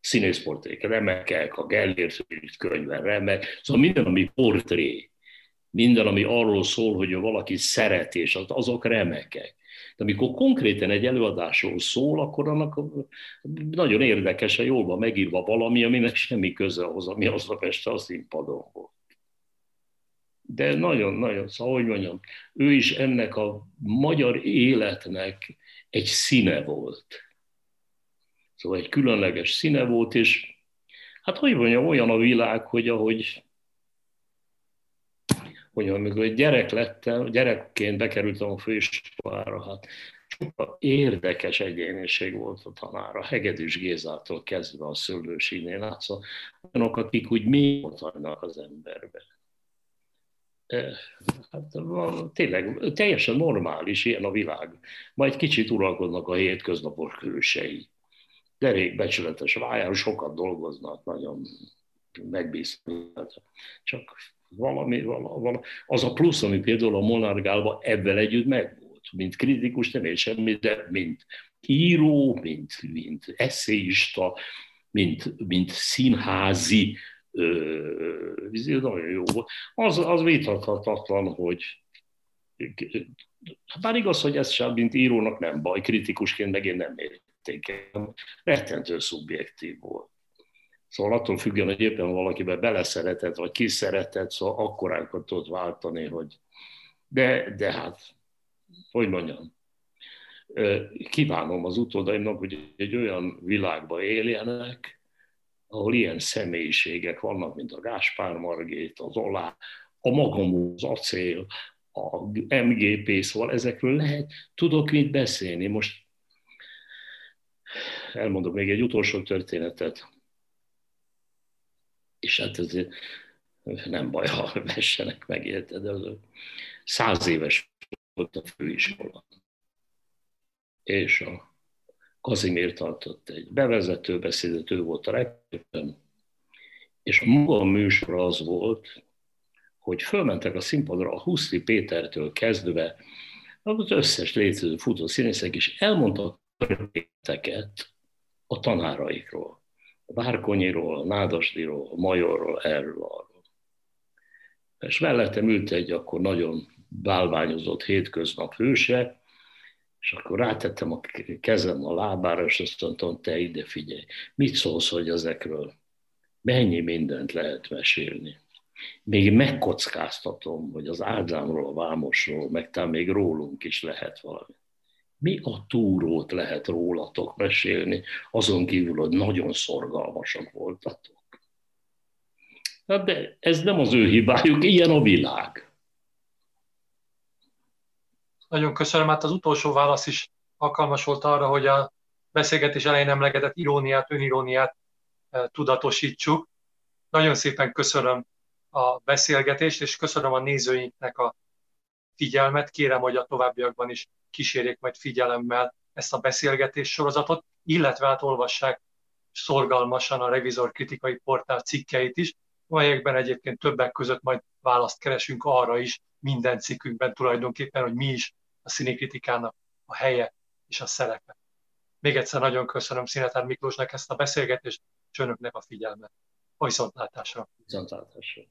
Színészportrék remekek, a Gellért könyve remek. Szóval minden, ami portré, minden, ami arról szól, hogy valaki szeret, és azok remekek. De amikor konkrétan egy előadásról szól, akkor annak nagyon érdekesen jól van megírva valami, aminek semmi köze ahhoz, ami aznap este a színpadon volt. De nagyon-nagyon, szóval hogy mondjam, ő is ennek a magyar életnek egy színe volt. Szóval egy különleges színe volt, és hát hogy mondjam, olyan a világ, hogy ahogy hogy amikor egy gyerek lettem, gyerekként bekerültem a főiskolára, hát sokkal érdekes egyéniség volt a tanára, Hegedűs Gézától kezdve a szőlősínél át, szóval olyanok, akik úgy mély az emberbe hát, tényleg teljesen normális ilyen a világ. Majd kicsit uralkodnak a hétköznapos külsei. Derék becsületes váján sokat dolgoznak, nagyon megbíznak. Csak valami, valami, az a plusz, ami például a Monargálban ebben együtt megvolt, mint kritikus, nem ér semmi, de mint író, mint, mint eszéista, mint, mint színházi nagyon jó volt. Az, az vitathatatlan, hogy bár igaz, hogy ez sem, mint írónak nem baj, kritikusként meg én nem értékem, rettentő szubjektív volt. Szóval attól függően, hogy éppen valakibe beleszeretett, vagy kiszeretett, szóval akkorákat tudott váltani, hogy de, de hát, hogy mondjam, kívánom az utódaimnak, hogy egy olyan világba éljenek, ahol ilyen személyiségek vannak, mint a Gáspár Margét, az Olá, a magam, az acél, a MGP, szóval ezekről lehet, tudok mit beszélni. Most elmondok még egy utolsó történetet, és hát ez nem baj, ha vessenek meg, érted, az száz éves volt a főiskola. És a Kazimír tartott egy bevezető beszédet, ő volt a rektorem, és a maga műsor az volt, hogy fölmentek a színpadra a Huszli Pétertől kezdve az összes létező futó színészek is elmondtak történeteket a tanáraikról. Várkonyiról, Nádasdiról, Majorról, erről, arról. És mellettem ült egy akkor nagyon bálványozott hétköznap hőse, és akkor rátettem a kezem a lábára, és azt mondtam, te ide figyelj, mit szólsz, hogy ezekről mennyi mindent lehet mesélni. Még megkockáztatom, hogy az Ádámról, a Vámosról, meg talán még rólunk is lehet valami. Mi a túrót lehet rólatok mesélni, azon kívül, hogy nagyon szorgalmasak voltatok. Hát de ez nem az ő hibájuk, ilyen a világ. Nagyon köszönöm. Hát az utolsó válasz is alkalmas volt arra, hogy a beszélgetés elején emlegetett iróniát, öniróniát e, tudatosítsuk. Nagyon szépen köszönöm a beszélgetést, és köszönöm a nézőinknek a figyelmet. Kérem, hogy a továbbiakban is kísérjék majd figyelemmel ezt a beszélgetés sorozatot, illetve hát olvassák szorgalmasan a Revizor kritikai portál cikkeit is, amelyekben egyébként többek között majd választ keresünk arra is minden cikkünkben tulajdonképpen, hogy mi is a színikritikának a helye és a szerepe. Még egyszer nagyon köszönöm Színetár Miklósnak ezt a beszélgetést, és önöknek a figyelmet. A viszontlátásra! Viszontlátásra!